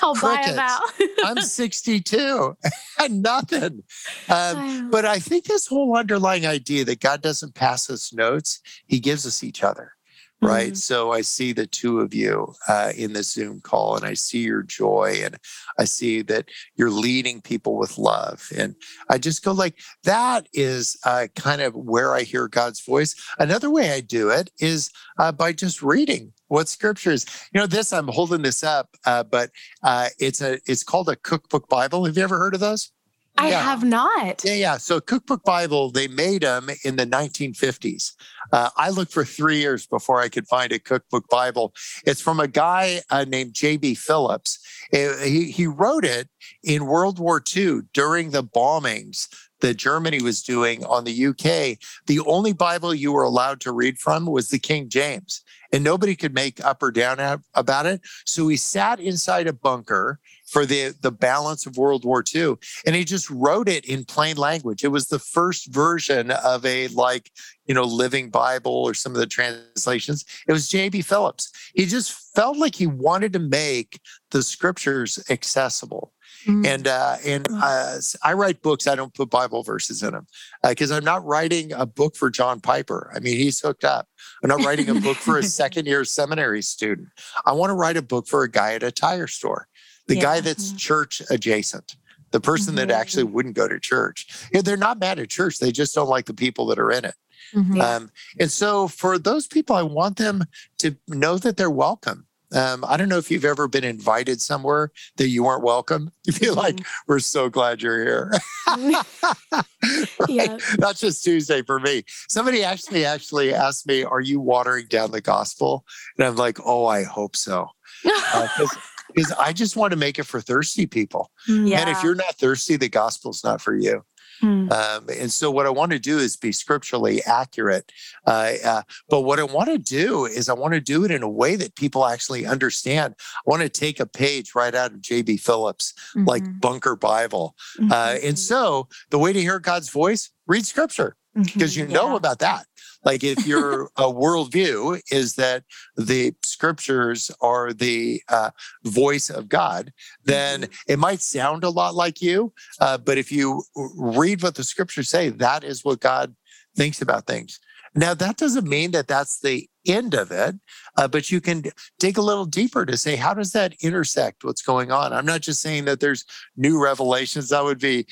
I'll buy a Crickets. vow. I'm [laughs] 62 and nothing. Um, but I think this whole underlying idea that God doesn't pass us notes, he gives us each other. Right. So I see the two of you uh, in the Zoom call and I see your joy and I see that you're leading people with love. And I just go like, that is uh, kind of where I hear God's voice. Another way I do it is uh, by just reading what scriptures. You know, this, I'm holding this up, uh, but uh, it's a, it's called a cookbook Bible. Have you ever heard of those? I Yeah. have not. Yeah, yeah. So Cookbook Bible, they made them in the 1950s. Uh, I looked for three years before I could find a Cookbook Bible. It's from a guy uh, named J.B. Phillips. Uh, he, he wrote it in World War II during the bombings that Germany was doing on the UK. The only Bible you were allowed to read from was the King James, and nobody could make up or down about it. So he sat inside a bunker for the, the balance of World War II and he just wrote it in plain language. It was the first version of a like, you know, living Bible or some of the translations. It was J.B. Phillips. He just felt like he wanted to make the scriptures accessible. Mm. And uh, and uh, I write books. I don't put Bible verses in them because I'm not writing a book for John Piper. I mean, he's hooked up. I'm not writing a book for a second year seminary student. I want to write a book for a guy at a tire store, the guy Yeah. that's church adjacent, the person that actually wouldn't go to church. Know, they're not mad at church. They just don't like the people that are in it. Mhm. Um, and so for those people, I want them to know that they're welcome. Um, I don't know if you've ever been invited somewhere that you weren't welcome. [laughs] You feel like, we're so glad you're here. [laughs] Right? Yeah. That's just Tuesday for me. Somebody actually actually asked me, Are you watering down the gospel? And I'm like, Oh, I hope so. [laughs] Because I just want to make it for thirsty people. Yeah. And if you're not thirsty, the gospel's not for you. Mm. Um, and so, what I want to do is be scripturally accurate. Uh, uh, but what I want to do is, I want to do it in a way that people actually understand. I want to take a page right out of J.B. Phillips, like Mhm. Bunker Bible. Uh, and so, the way to hear God's voice, read scripture. because you know Yeah. about that. Like if your [laughs] uh, worldview is that the scriptures are the uh, voice of God, then it might sound a lot like you. Uh, but if you read what the scriptures say, that is what God thinks about things. Now, that doesn't mean that that's the end of it, uh, but you can dig a little deeper to say, how does that intersect what's going on? I'm not just saying that there's new revelations that would be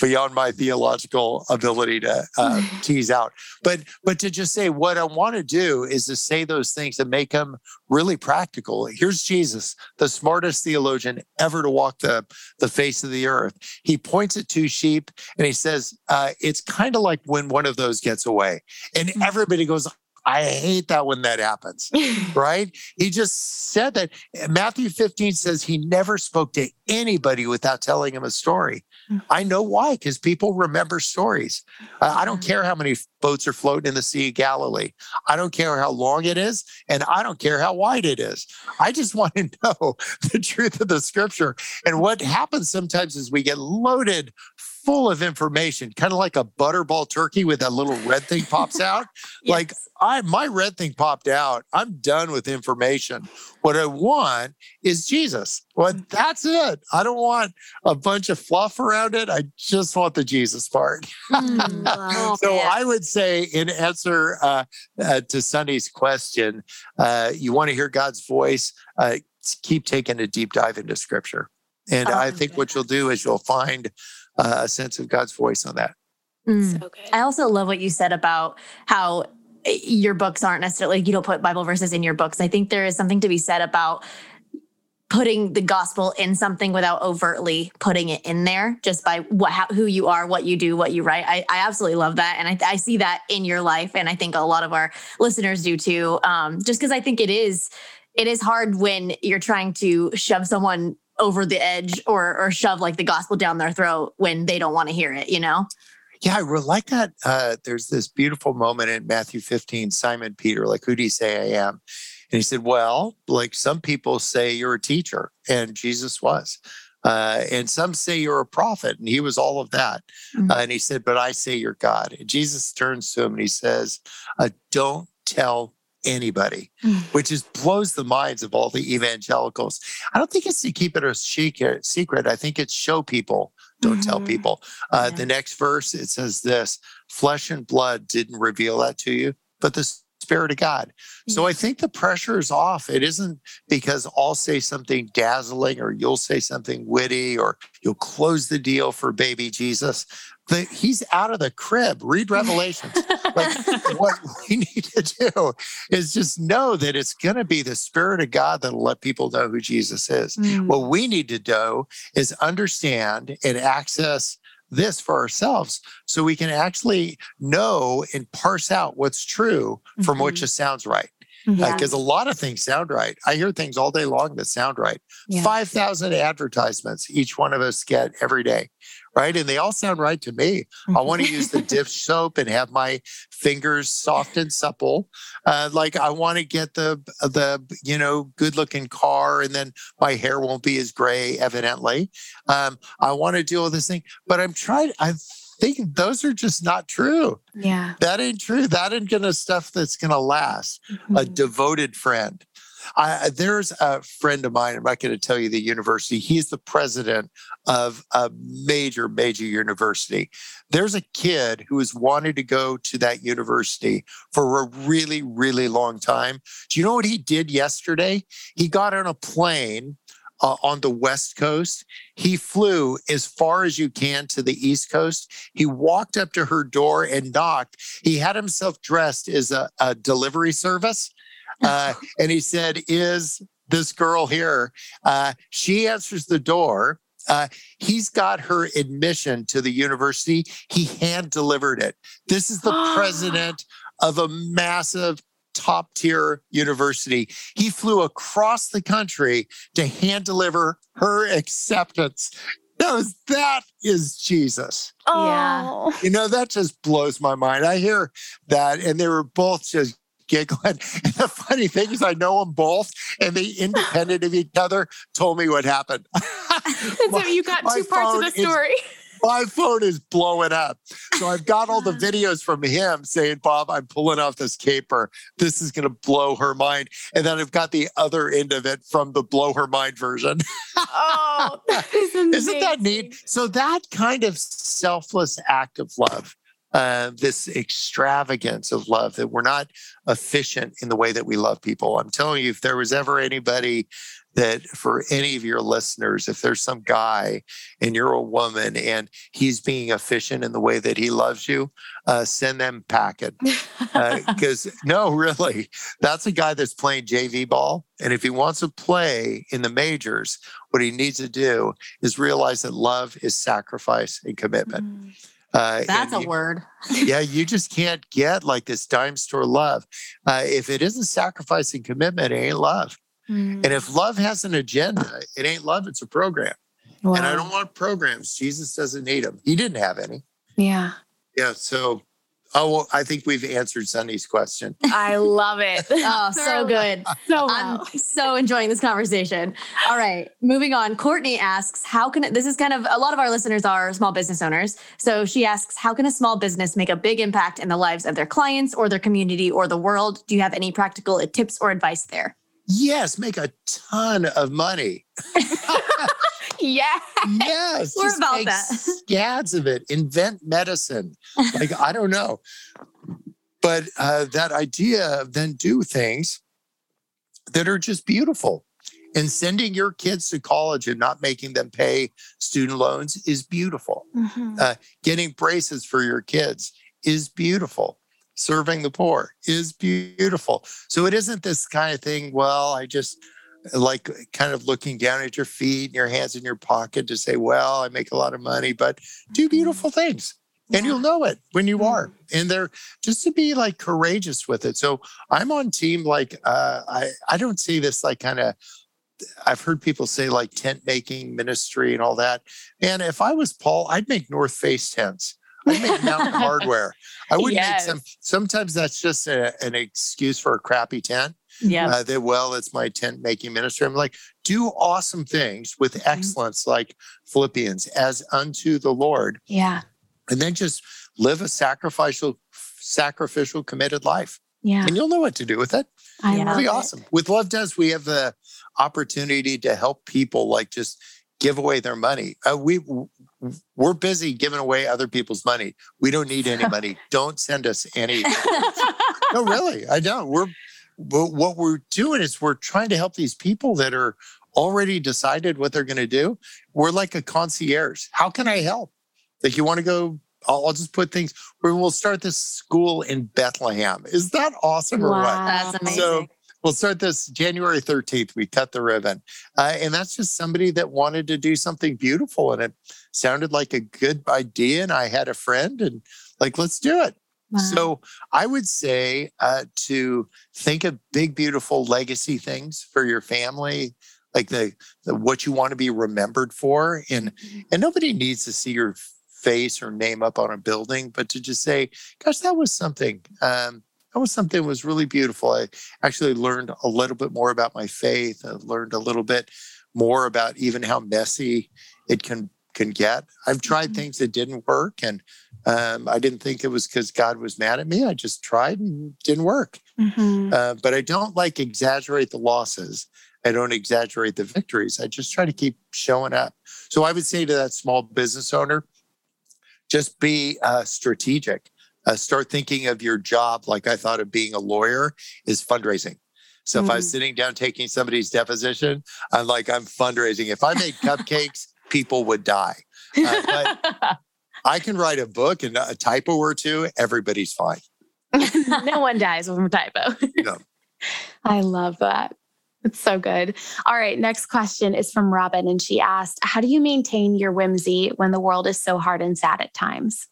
beyond my theological ability to uh, [laughs] tease out, but but to just say what I want to do is to say those things and make them really practical. Here's Jesus, the smartest theologian ever to walk the the face of the earth. He points at two sheep and he says, uh, "It's kind of like when one of those gets away," and everybody goes. I hate that when that happens [laughs] right? He just said that. Matthew 15 says he never spoke to anybody without telling him a story. I know why, because people remember stories. Uh, I don't care how many boats are floating in the Sea of Galilee. I don't care how long it is, and I don't care how wide it is. I just [laughs] want to know the truth of the scripture. And what happens sometimes is we get loaded full of information, kind of like a butterball turkey with that little red thing pops [laughs] out. Like I my red thing popped out. I'm done with information. What I want is Jesus. Well, that's it. I don't want a bunch of fluff around it. I just want the Jesus part. [laughs] Oh, so. I would say, in answer uh, uh, to Sunny's question, uh, you want to hear God's voice. Uh, keep taking a deep dive into Scripture, and Oh, I think what you'll do is you'll find a sense of God's voice on that. Mm. So good. I also love what you said about how eh, your books aren't necessarily you don't put Bible verses in your books. I think there is something to be said about putting the gospel in something without overtly putting it in there just by what how, who you are what you do what you write i, I absolutely love that and I, I see that in your life and i think a lot of our listeners do too um, just because i think it is it is hard when you're trying to shove someone over the edge or or shove like the gospel down their throat when they don't want to hear it you know Yeah, I really like that. Uh, there's this beautiful moment in Matthew 15. Simon Peter, like, who do you say I am? And he said, Well, like some people say you're a teacher, and Jesus was. Uh, and some say you're a prophet, and he was all of that. Mhm. Uh, and he said, But I say you're God. And Jesus turns to him and he says, uh, Don't tell anybody, Mm. which just blows the minds of all the evangelicals. I don't think it's to keep it a secret. I think it's show people, don't tell Mhm. people. Uh, Yeah. The next verse, it says this flesh and blood didn't reveal that to you, but the Spirit of God. So I think the pressure is off. It isn't because I'll say something dazzling or you'll say something witty or you'll close the deal for baby Jesus. The, he's out of the crib. Read Revelations. like [laughs] what we need to do is just know that it's going to be the Spirit of God that'll let people know who Jesus is. Mm. What we need to do is understand and access this for ourselves so we can actually know and parse out what's true from what Mhm. just sounds right. Yeah. Because a lot of things sound right. I hear things all day long that sound right. Yeah. 5,000 advertisements each one of us get every day, right? And they all sound right to me. I want to use the dish soap and have my fingers soft and supple. Uh, like I want to get the the you know good looking car, and then my hair won't be as gray. Evidently, um, I want to do all this thing, but I'm trying. I think those are just not true. yeah. That ain't true. That ain't gonna stuff that's gonna last a Mhm. devoted friend. I, there's a friend of mine. I'm not going to tell you the university. He's the president of a major, major university. There's a kid who has wanted to go to that university for a really, really long time. Do you know what he did yesterday? He got on a plane uh, on the West Coast. He flew as far as you can to the East Coast. He walked up to her door and knocked. He had himself dressed as a, a delivery service. Uh, and he said, Is this girl here? Uh, she answers the door. Uh, he's got her admission to the university. He hand delivered it. This is the [gasps] president of a massive top tier university. He flew across the country to hand deliver her acceptance. Knows that is Jesus. Oh, Yeah. Oh. You know, that just blows my mind. I hear that, and they were both just giggling. [laughs] And the funny thing is, I know them both, and they, independent of each other, told me what happened. And [laughs] so you got two parts of the is- story. my phone is blowing up. So I've got all the [laughs] videos from him saying, Bob, I'm pulling off this caper. This is going to blow her mind. And then I've got the other end of it from the blow her mind version. Oh, is Isn't that neat? So that kind of selfless act of love, uh, this extravagance of love that we're not efficient in the way that we love people. I'm telling you, if there was ever anybody that for any of your listeners, if there's some guy and you're a woman and he's being efficient in the way that he loves you, uh, send them packing. [laughs] Because no, really, that's a guy that's playing JV ball. And if he wants to play in the majors, what he needs to do is realize that love is sacrifice and commitment. Mm. Uh, That's and a you- word. yeah, you just can't get like this dime store love. Uh, if it isn't sacrifice and commitment, it ain't love. Mm. And if love has an agenda, it ain't love, it's a program. And I don't want programs. Jesus doesn't need them. He didn't have any. Yeah. Yeah. So, oh, well, I think we've answered Sunny's question. I love it. [laughs] Oh, so good. So I'm so enjoying this conversation. All right, moving on. Courtney asks, "How can this is kind of a lot of our listeners are small business owners. So she asks, how can a small business make a big impact in the lives of their clients or their community or the world? Do you have any practical tips or advice there?" Yes, make a ton of money. [laughs] yeah. Yes, We're about that. Scads of it. Invent medicine. Like I don't know, but uh, that idea of then do things that are just beautiful. And sending your kids to college and not making them pay student loans is beautiful. Mhm. Uh, getting braces for your kids is beautiful. Serving the poor is beautiful. So it isn't this kind of thing, well, I just like kind of looking down at your feet and your hands in your pocket to say, well, I make a lot of money, but do beautiful things. And you'll know it when you are. And they're just to be like courageous with it. So I'm on team like uh, I I don't see this like kind of I've heard people say like tent making ministry and all that. And if I was Paul, I'd make North Face tents. I'd make Mountain [laughs] Hardwear. I wouldn't make some. Sometimes that's just a, an excuse for a crappy tent. Yeah. Uh, that well, it's my tent making ministry. I'm like, do awesome things with excellence, like Philippians, as unto the Lord, Yeah. and then just live a sacrificial, sacrificial, committed life, Yeah. and you'll know what to do with it. I Yeah. It'll love be it. awesome. With Love Does, we have the opportunity to help people like just give away their money. Uh, we we're busy giving away other people's money. We don't need any money. [laughs] Don't send us any. [laughs] no, really, I don't. We're but what we're doing is we're trying to help these people that are already decided what they're going to do. We're like a concierge. How can I help? Like you want to go? I'll, I'll just put things. where We'll start this school in Bethlehem. Is that awesome or what? That's amazing. So we'll start this January 13th. We cut the ribbon. Uh, and that's just somebody that wanted to do something beautiful. And it sounded like a good idea. And I had a friend and like, let's do it. So I would say uh, to think of big, beautiful legacy things for your family, like the, the what you want to be remembered for. And and nobody needs to see your face or name up on a building, but to just say, gosh, that was something. Um, that was something that was really beautiful. I actually learned a little bit more about my faith. I learned a little bit more about even how messy it can can get. I've tried Mhm. things that didn't work, and um, I didn't think it was because God was mad at me. I just tried and didn't work. Mhm. Uh, but I don't like exaggerate the losses. I don't exaggerate the victories. I just try to keep showing up. So I would say to that small business owner, just be uh, strategic. Uh, start thinking of your job like I thought of being a lawyer is fundraising. So if I was sitting down taking somebody's deposition, I'm like, I'm fundraising. If I made cupcakes, people would die. Uh, but [laughs] I can write a book and a typo or two, everybody's fine. [laughs] no one dies from a typo. No. [laughs] I love that. It's so good. All right. Next question is from Robin. And she asked, How do you maintain your whimsy when the world is so hard and sad at times?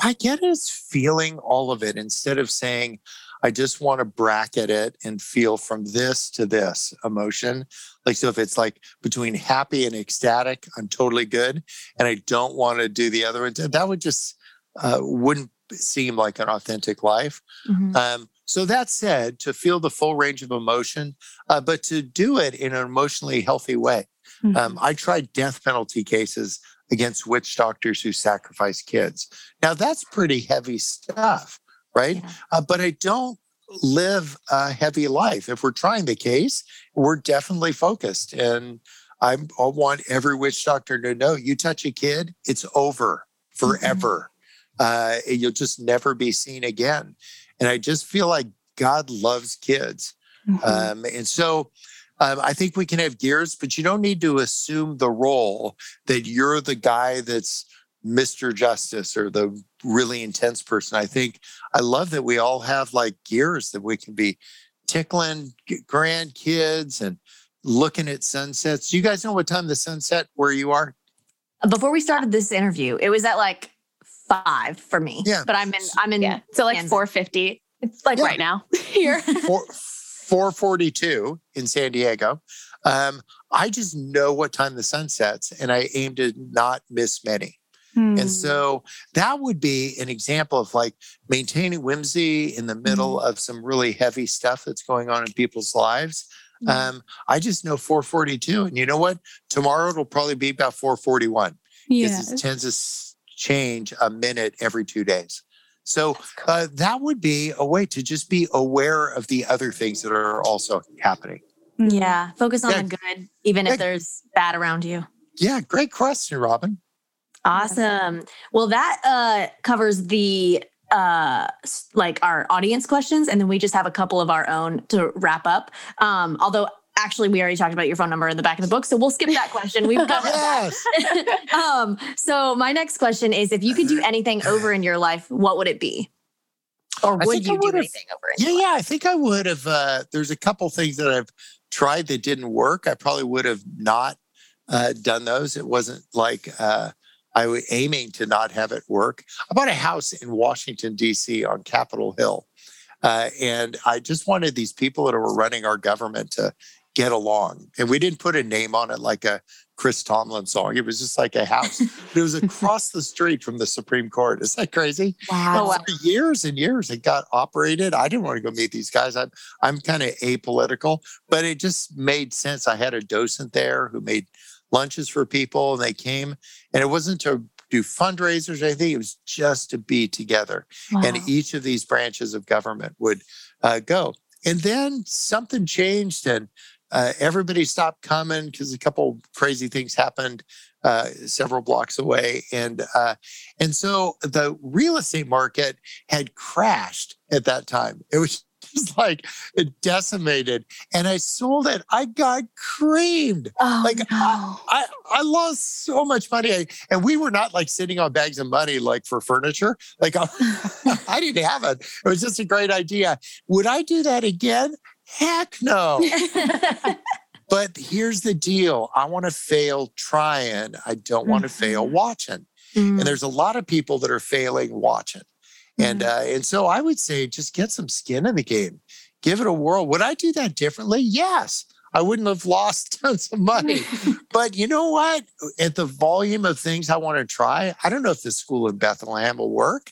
I get is feeling all of it instead of saying, I just want to bracket it and feel from this to this emotion. Like, so if it's like between happy and ecstatic, I'm totally good. And I don't want to do the other one. That would just, uh, wouldn't seem like an authentic life. Mhm. Um, so that said, to feel the full range of emotion, uh, but to do it in an emotionally healthy way. Um, mm-hmm. I tried death penalty cases against witch doctors who sacrifice kids. Now, that's pretty heavy stuff, right? Yeah. Uh, but I don't live a heavy life. If we're trying the case, we're definitely focused. And I want every witch doctor to know you touch a kid, it's over mm-hmm. forever. Mm-hmm. Uh, you'll just never be seen again. And I just feel like God loves kids. Mm-hmm. Um, and so um, I think we can have gears, but you don't need to assume the role that you're the guy that's Mr. Justice or the really intense person. I think I love that we all have like gears that we can be tickling grandkids and looking at sunsets. Do you guys know what time the sunset where you are? Before we started this interview, it was at like five for me. Yeah. But I'm in I'm in yeah. so like four fifty. It's like yeah. right now [laughs] here. Four, 442 in San Diego. Um, I just know what time the sun sets and I aim to not miss many. Hmm. And so that would be an example of like maintaining whimsy in the middle hmm. of some really heavy stuff that's going on in people's lives. Hmm. Um, I just know 442. And you know what? Tomorrow it'll probably be about 441. Yeah. It tends to change a minute every two days. So uh, that would be a way to just be aware of the other things that are also happening. Mm-hmm. Yeah. Focus on yeah. the good, even if there's bad around you. Yeah. Great question, Robin. Awesome. Well, that uh, covers the uh like our audience questions and then we just have a couple of our own to wrap up. Um although actually we already talked about your phone number in the back of the book so we'll skip that question. We've got yes. [laughs] um so my next question is if you could do anything over in your life what would it be? Or would you do anything over in yeah yeah i think i would have uh there's a couple things that i've tried that didn't work. I probably would have not uh done those. It wasn't like uh I was aiming to not have it work. I bought a house in Washington, D.C. on Capitol Hill. Uh, and I just wanted these people that were running our government to get along. And we didn't put a name on it like a Chris Tomlin song. It was just like a house. it was [laughs] across the street from the Supreme Court. Is that crazy? Wow. For years and years it got operated. I didn't want to go meet these guys. I'm I'm kind of apolitical, but it just made sense. I had a docent there who made lunches for people and they came and it wasn't to do fundraisers or anything. It was just to be together. Wow. And each of these branches of government would uh, go. And then something changed and uh, everybody stopped coming because a couple crazy things happened uh, several blocks away, and uh, and so the real estate market had crashed at that time. It was [laughs] just like decimated, and I sold it. I got creamed. Oh, like no. I, I, I lost so much money, I, and we were not like sitting on bags of money like for furniture. Like I, [laughs] I didn't have it. It was just a great idea. Would I do that again? Heck no. [laughs] but here's the deal I want to fail trying, I don't want to fail mm-hmm. watching. Mm-hmm. And there's a lot of people that are failing watching. And mm-hmm. uh, and so I would say just get some skin in the game. Give it a whirl. Would I do that differently? Yes. I wouldn't have lost [laughs] tons of money. [laughs] but you know what? At the volume of things I want to try, I don't know if this school in Bethlehem will work.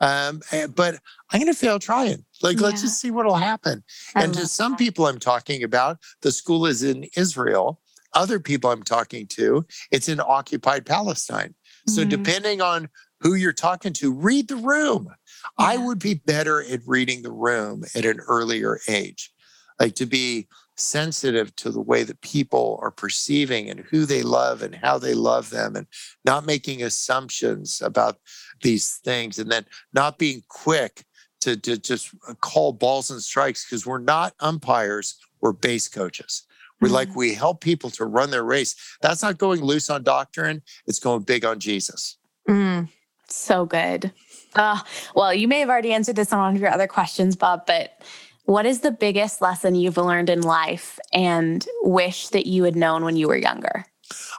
Um, eh, but I'm going to fail trying. Like, yeah. let's just see what will happen. I and to some that. people I'm talking about, the school is in Israel. Other people I'm talking to, it's in occupied Palestine. Mm-hmm. So, depending on who you're talking to, read the room. Yeah. I would be better at reading the room at an earlier age. Like to be sensitive to the way that people are perceiving and who they love and how they love them and not making assumptions about these things and then not being quick to, to just call balls and strikes because we're not umpires, we're base coaches. We're mm-hmm. like, we help people to run their race. That's not going loose on doctrine, it's going big on Jesus. Mm, so good. Uh, well, you may have already answered this on one of your other questions, Bob, but what is the biggest lesson you've learned in life and wish that you had known when you were younger?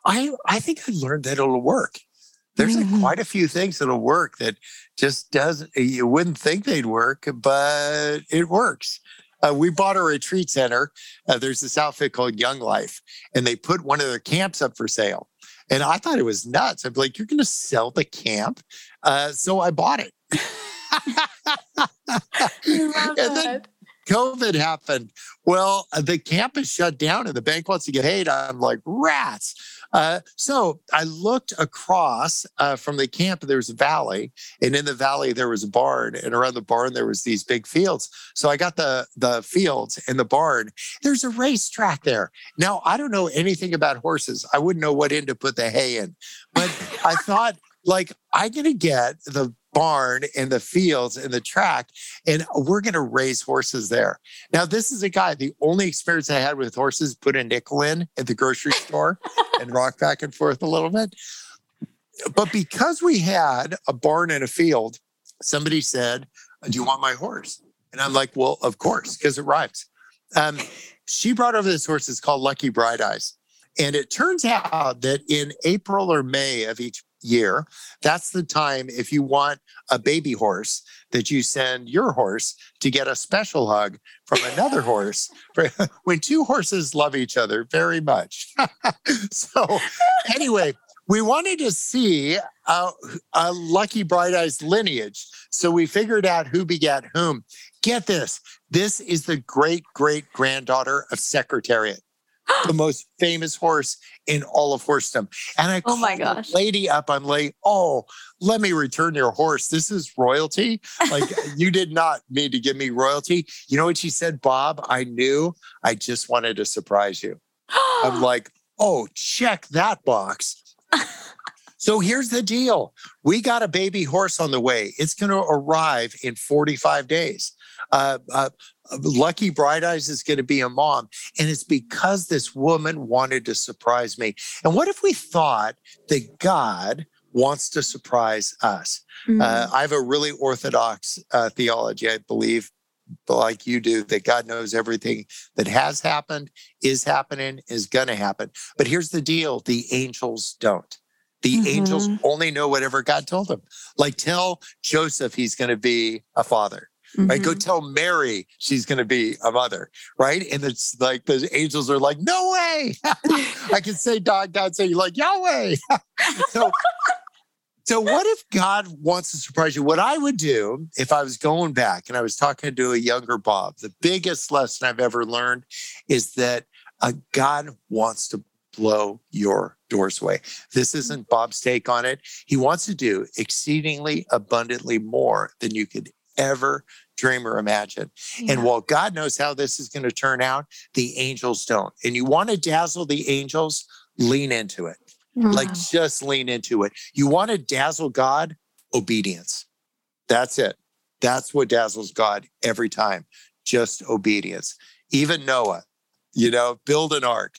I, I think I learned that it'll work. There's mm-hmm. like quite a few things that'll work that just doesn't, you wouldn't think they'd work, but it works. Uh, we bought a retreat center. Uh, there's this outfit called Young Life, and they put one of their camps up for sale. And I thought it was nuts. I'm like, you're going to sell the camp? Uh, so I bought it. [laughs] and then COVID happened. Well, the camp is shut down and the bank wants to get paid. I'm like, rats. Uh, so I looked across uh, from the camp. There was a valley, and in the valley there was a barn, and around the barn there was these big fields. So I got the the fields and the barn. There's a racetrack there. Now I don't know anything about horses. I wouldn't know what end to put the hay in, but I [laughs] thought like I'm gonna get the barn and the fields and the track, and we're going to raise horses there. Now, this is a guy, the only experience I had with horses, put a nickel in at the grocery store [laughs] and rock back and forth a little bit. But because we had a barn and a field, somebody said, Do you want my horse? And I'm like, Well, of course, because it rhymes. Um, she brought over this horse, it's called Lucky Bright Eyes. And it turns out that in April or May of each year. That's the time if you want a baby horse that you send your horse to get a special hug from another [laughs] horse [laughs] when two horses love each other very much. [laughs] so, anyway, we wanted to see a, a Lucky Bright Eyes lineage. So we figured out who begat whom. Get this this is the great great granddaughter of Secretariat the most famous horse in all of horsedom. And I oh my gosh. lady up. I'm like, oh, let me return your horse. This is royalty. Like [laughs] you did not need to give me royalty. You know what she said, Bob? I knew. I just wanted to surprise you. I'm [gasps] like, oh, check that box. [laughs] So here's the deal. We got a baby horse on the way. It's going to arrive in 45 days. Uh, uh, Lucky Bright Eyes is going to be a mom. And it's because this woman wanted to surprise me. And what if we thought that God wants to surprise us? Mm-hmm. Uh, I have a really orthodox uh, theology, I believe, like you do, that God knows everything that has happened, is happening, is going to happen. But here's the deal the angels don't. The mm-hmm. angels only know whatever God told them. Like tell Joseph he's going to be a father. Mm-hmm. Right? Go mm-hmm. tell Mary she's going to be a mother, right? And it's like the angels are like, "No way!" [laughs] I can say God, God say you like Yahweh. [laughs] so, so what if God wants to surprise you? What I would do if I was going back and I was talking to a younger Bob, the biggest lesson I've ever learned is that uh, God wants to blow your doors away. This isn't Bob's take on it. He wants to do exceedingly abundantly more than you could ever dream or imagine. Yeah. And while God knows how this is going to turn out, the angels don't. And you want to dazzle the angels, lean into it. Wow. Like just lean into it. You want to dazzle God, obedience. That's it. That's what dazzles God every time. Just obedience. Even Noah, you know, build an ark.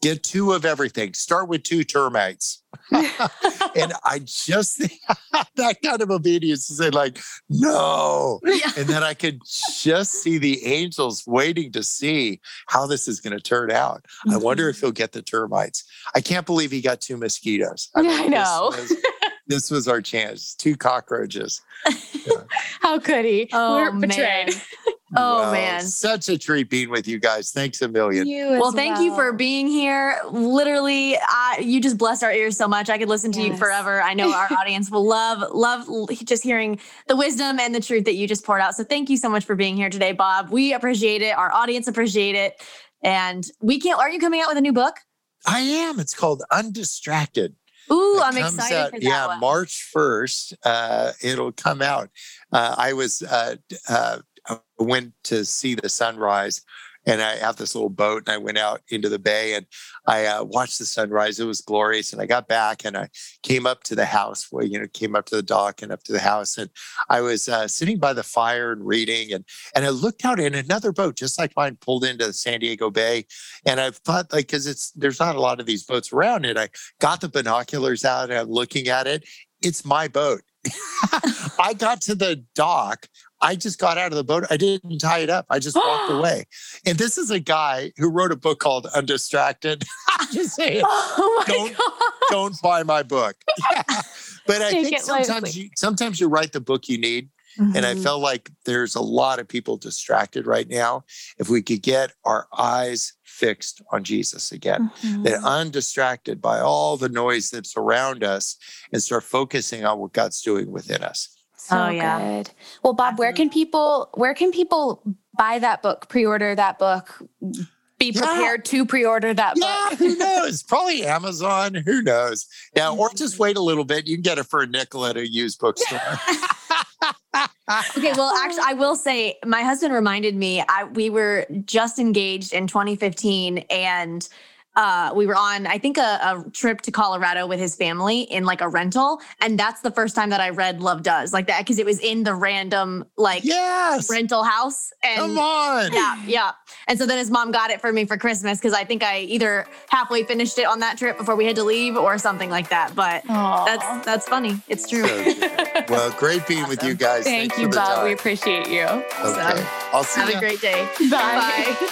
Get two of everything. Start with two termites. [laughs] and I just think [laughs] that kind of obedience to say, like, no. Yeah. And then I could just see the angels waiting to see how this is going to turn out. Mm-hmm. I wonder if he'll get the termites. I can't believe he got two mosquitoes. I, [laughs] mean, I know. This was, our chance. Two cockroaches. [laughs] Yeah. how could he? Oh, We're betrayed. Man. [laughs] Oh man, such a treat being with you guys. Thanks a million. well, thank well. you for being here. Literally, I, you just blessed our ears so much. I could listen to yes. you forever. I know our [laughs] audience will love love just hearing the wisdom and the truth that you just poured out. So thank you so much for being here today, Bob. We appreciate it. Our audience appreciate it, and we can't. Are you coming out with a new book? I am. It's called Undistracted. Ooh, I'm excited out, for that. Yeah, one. March 1st, uh, it'll come out. Uh, I was uh, uh went to see the sunrise and I have this little boat and I went out into the bay and I uh, watched the sunrise. It was glorious. And I got back and I came up to the house where, you know, came up to the dock and up to the house. And I was uh, sitting by the fire and reading and, and I looked out and another boat, just like mine pulled into San Diego Bay. And I thought like, cause it's, there's not a lot of these boats around and I got the binoculars out and I'm looking at it. It's my boat. [laughs] I got to the dock I just got out of the boat. I didn't tie it up. I just walked [gasps] away. And this is a guy who wrote a book called Undistracted. [laughs] just saying, oh don't, don't buy my book. [laughs] [laughs] But I Take think sometimes you, sometimes you write the book you need. Mm-hmm. And I mm-hmm. felt like there's a lot of people distracted right now. If we could get our eyes fixed on Jesus again, mm-hmm. that undistracted by all the noise that's around us and start focusing on what God's doing within us. Oh, so Oh, yeah. good. Well, Bob, where can people where can people buy that book, pre-order that book, be Yeah. prepared to pre-order that Yeah, book? who knows? Probably Amazon. Who knows? [laughs] Yeah, or just wait a little bit. You can get it for a nickel at a used bookstore. [laughs] Okay, well, actually, I will say my husband reminded me. I we were just engaged in 2015, and uh, we were on, I think, a, a trip to Colorado with his family in like a rental, and that's the first time that I read Love Does like that because it was in the random like yes. rental house, and Come on. yeah, yeah. And so then his mom got it for me for Christmas because I think I either halfway finished it on that trip before we had to leave or something like that. But Aw. that's that's funny. It's true. So well, great being with you guys. Thank Thanks you, for the Bob. We appreciate you. Okay. I'll see Have you. a great day. Bye. Bye.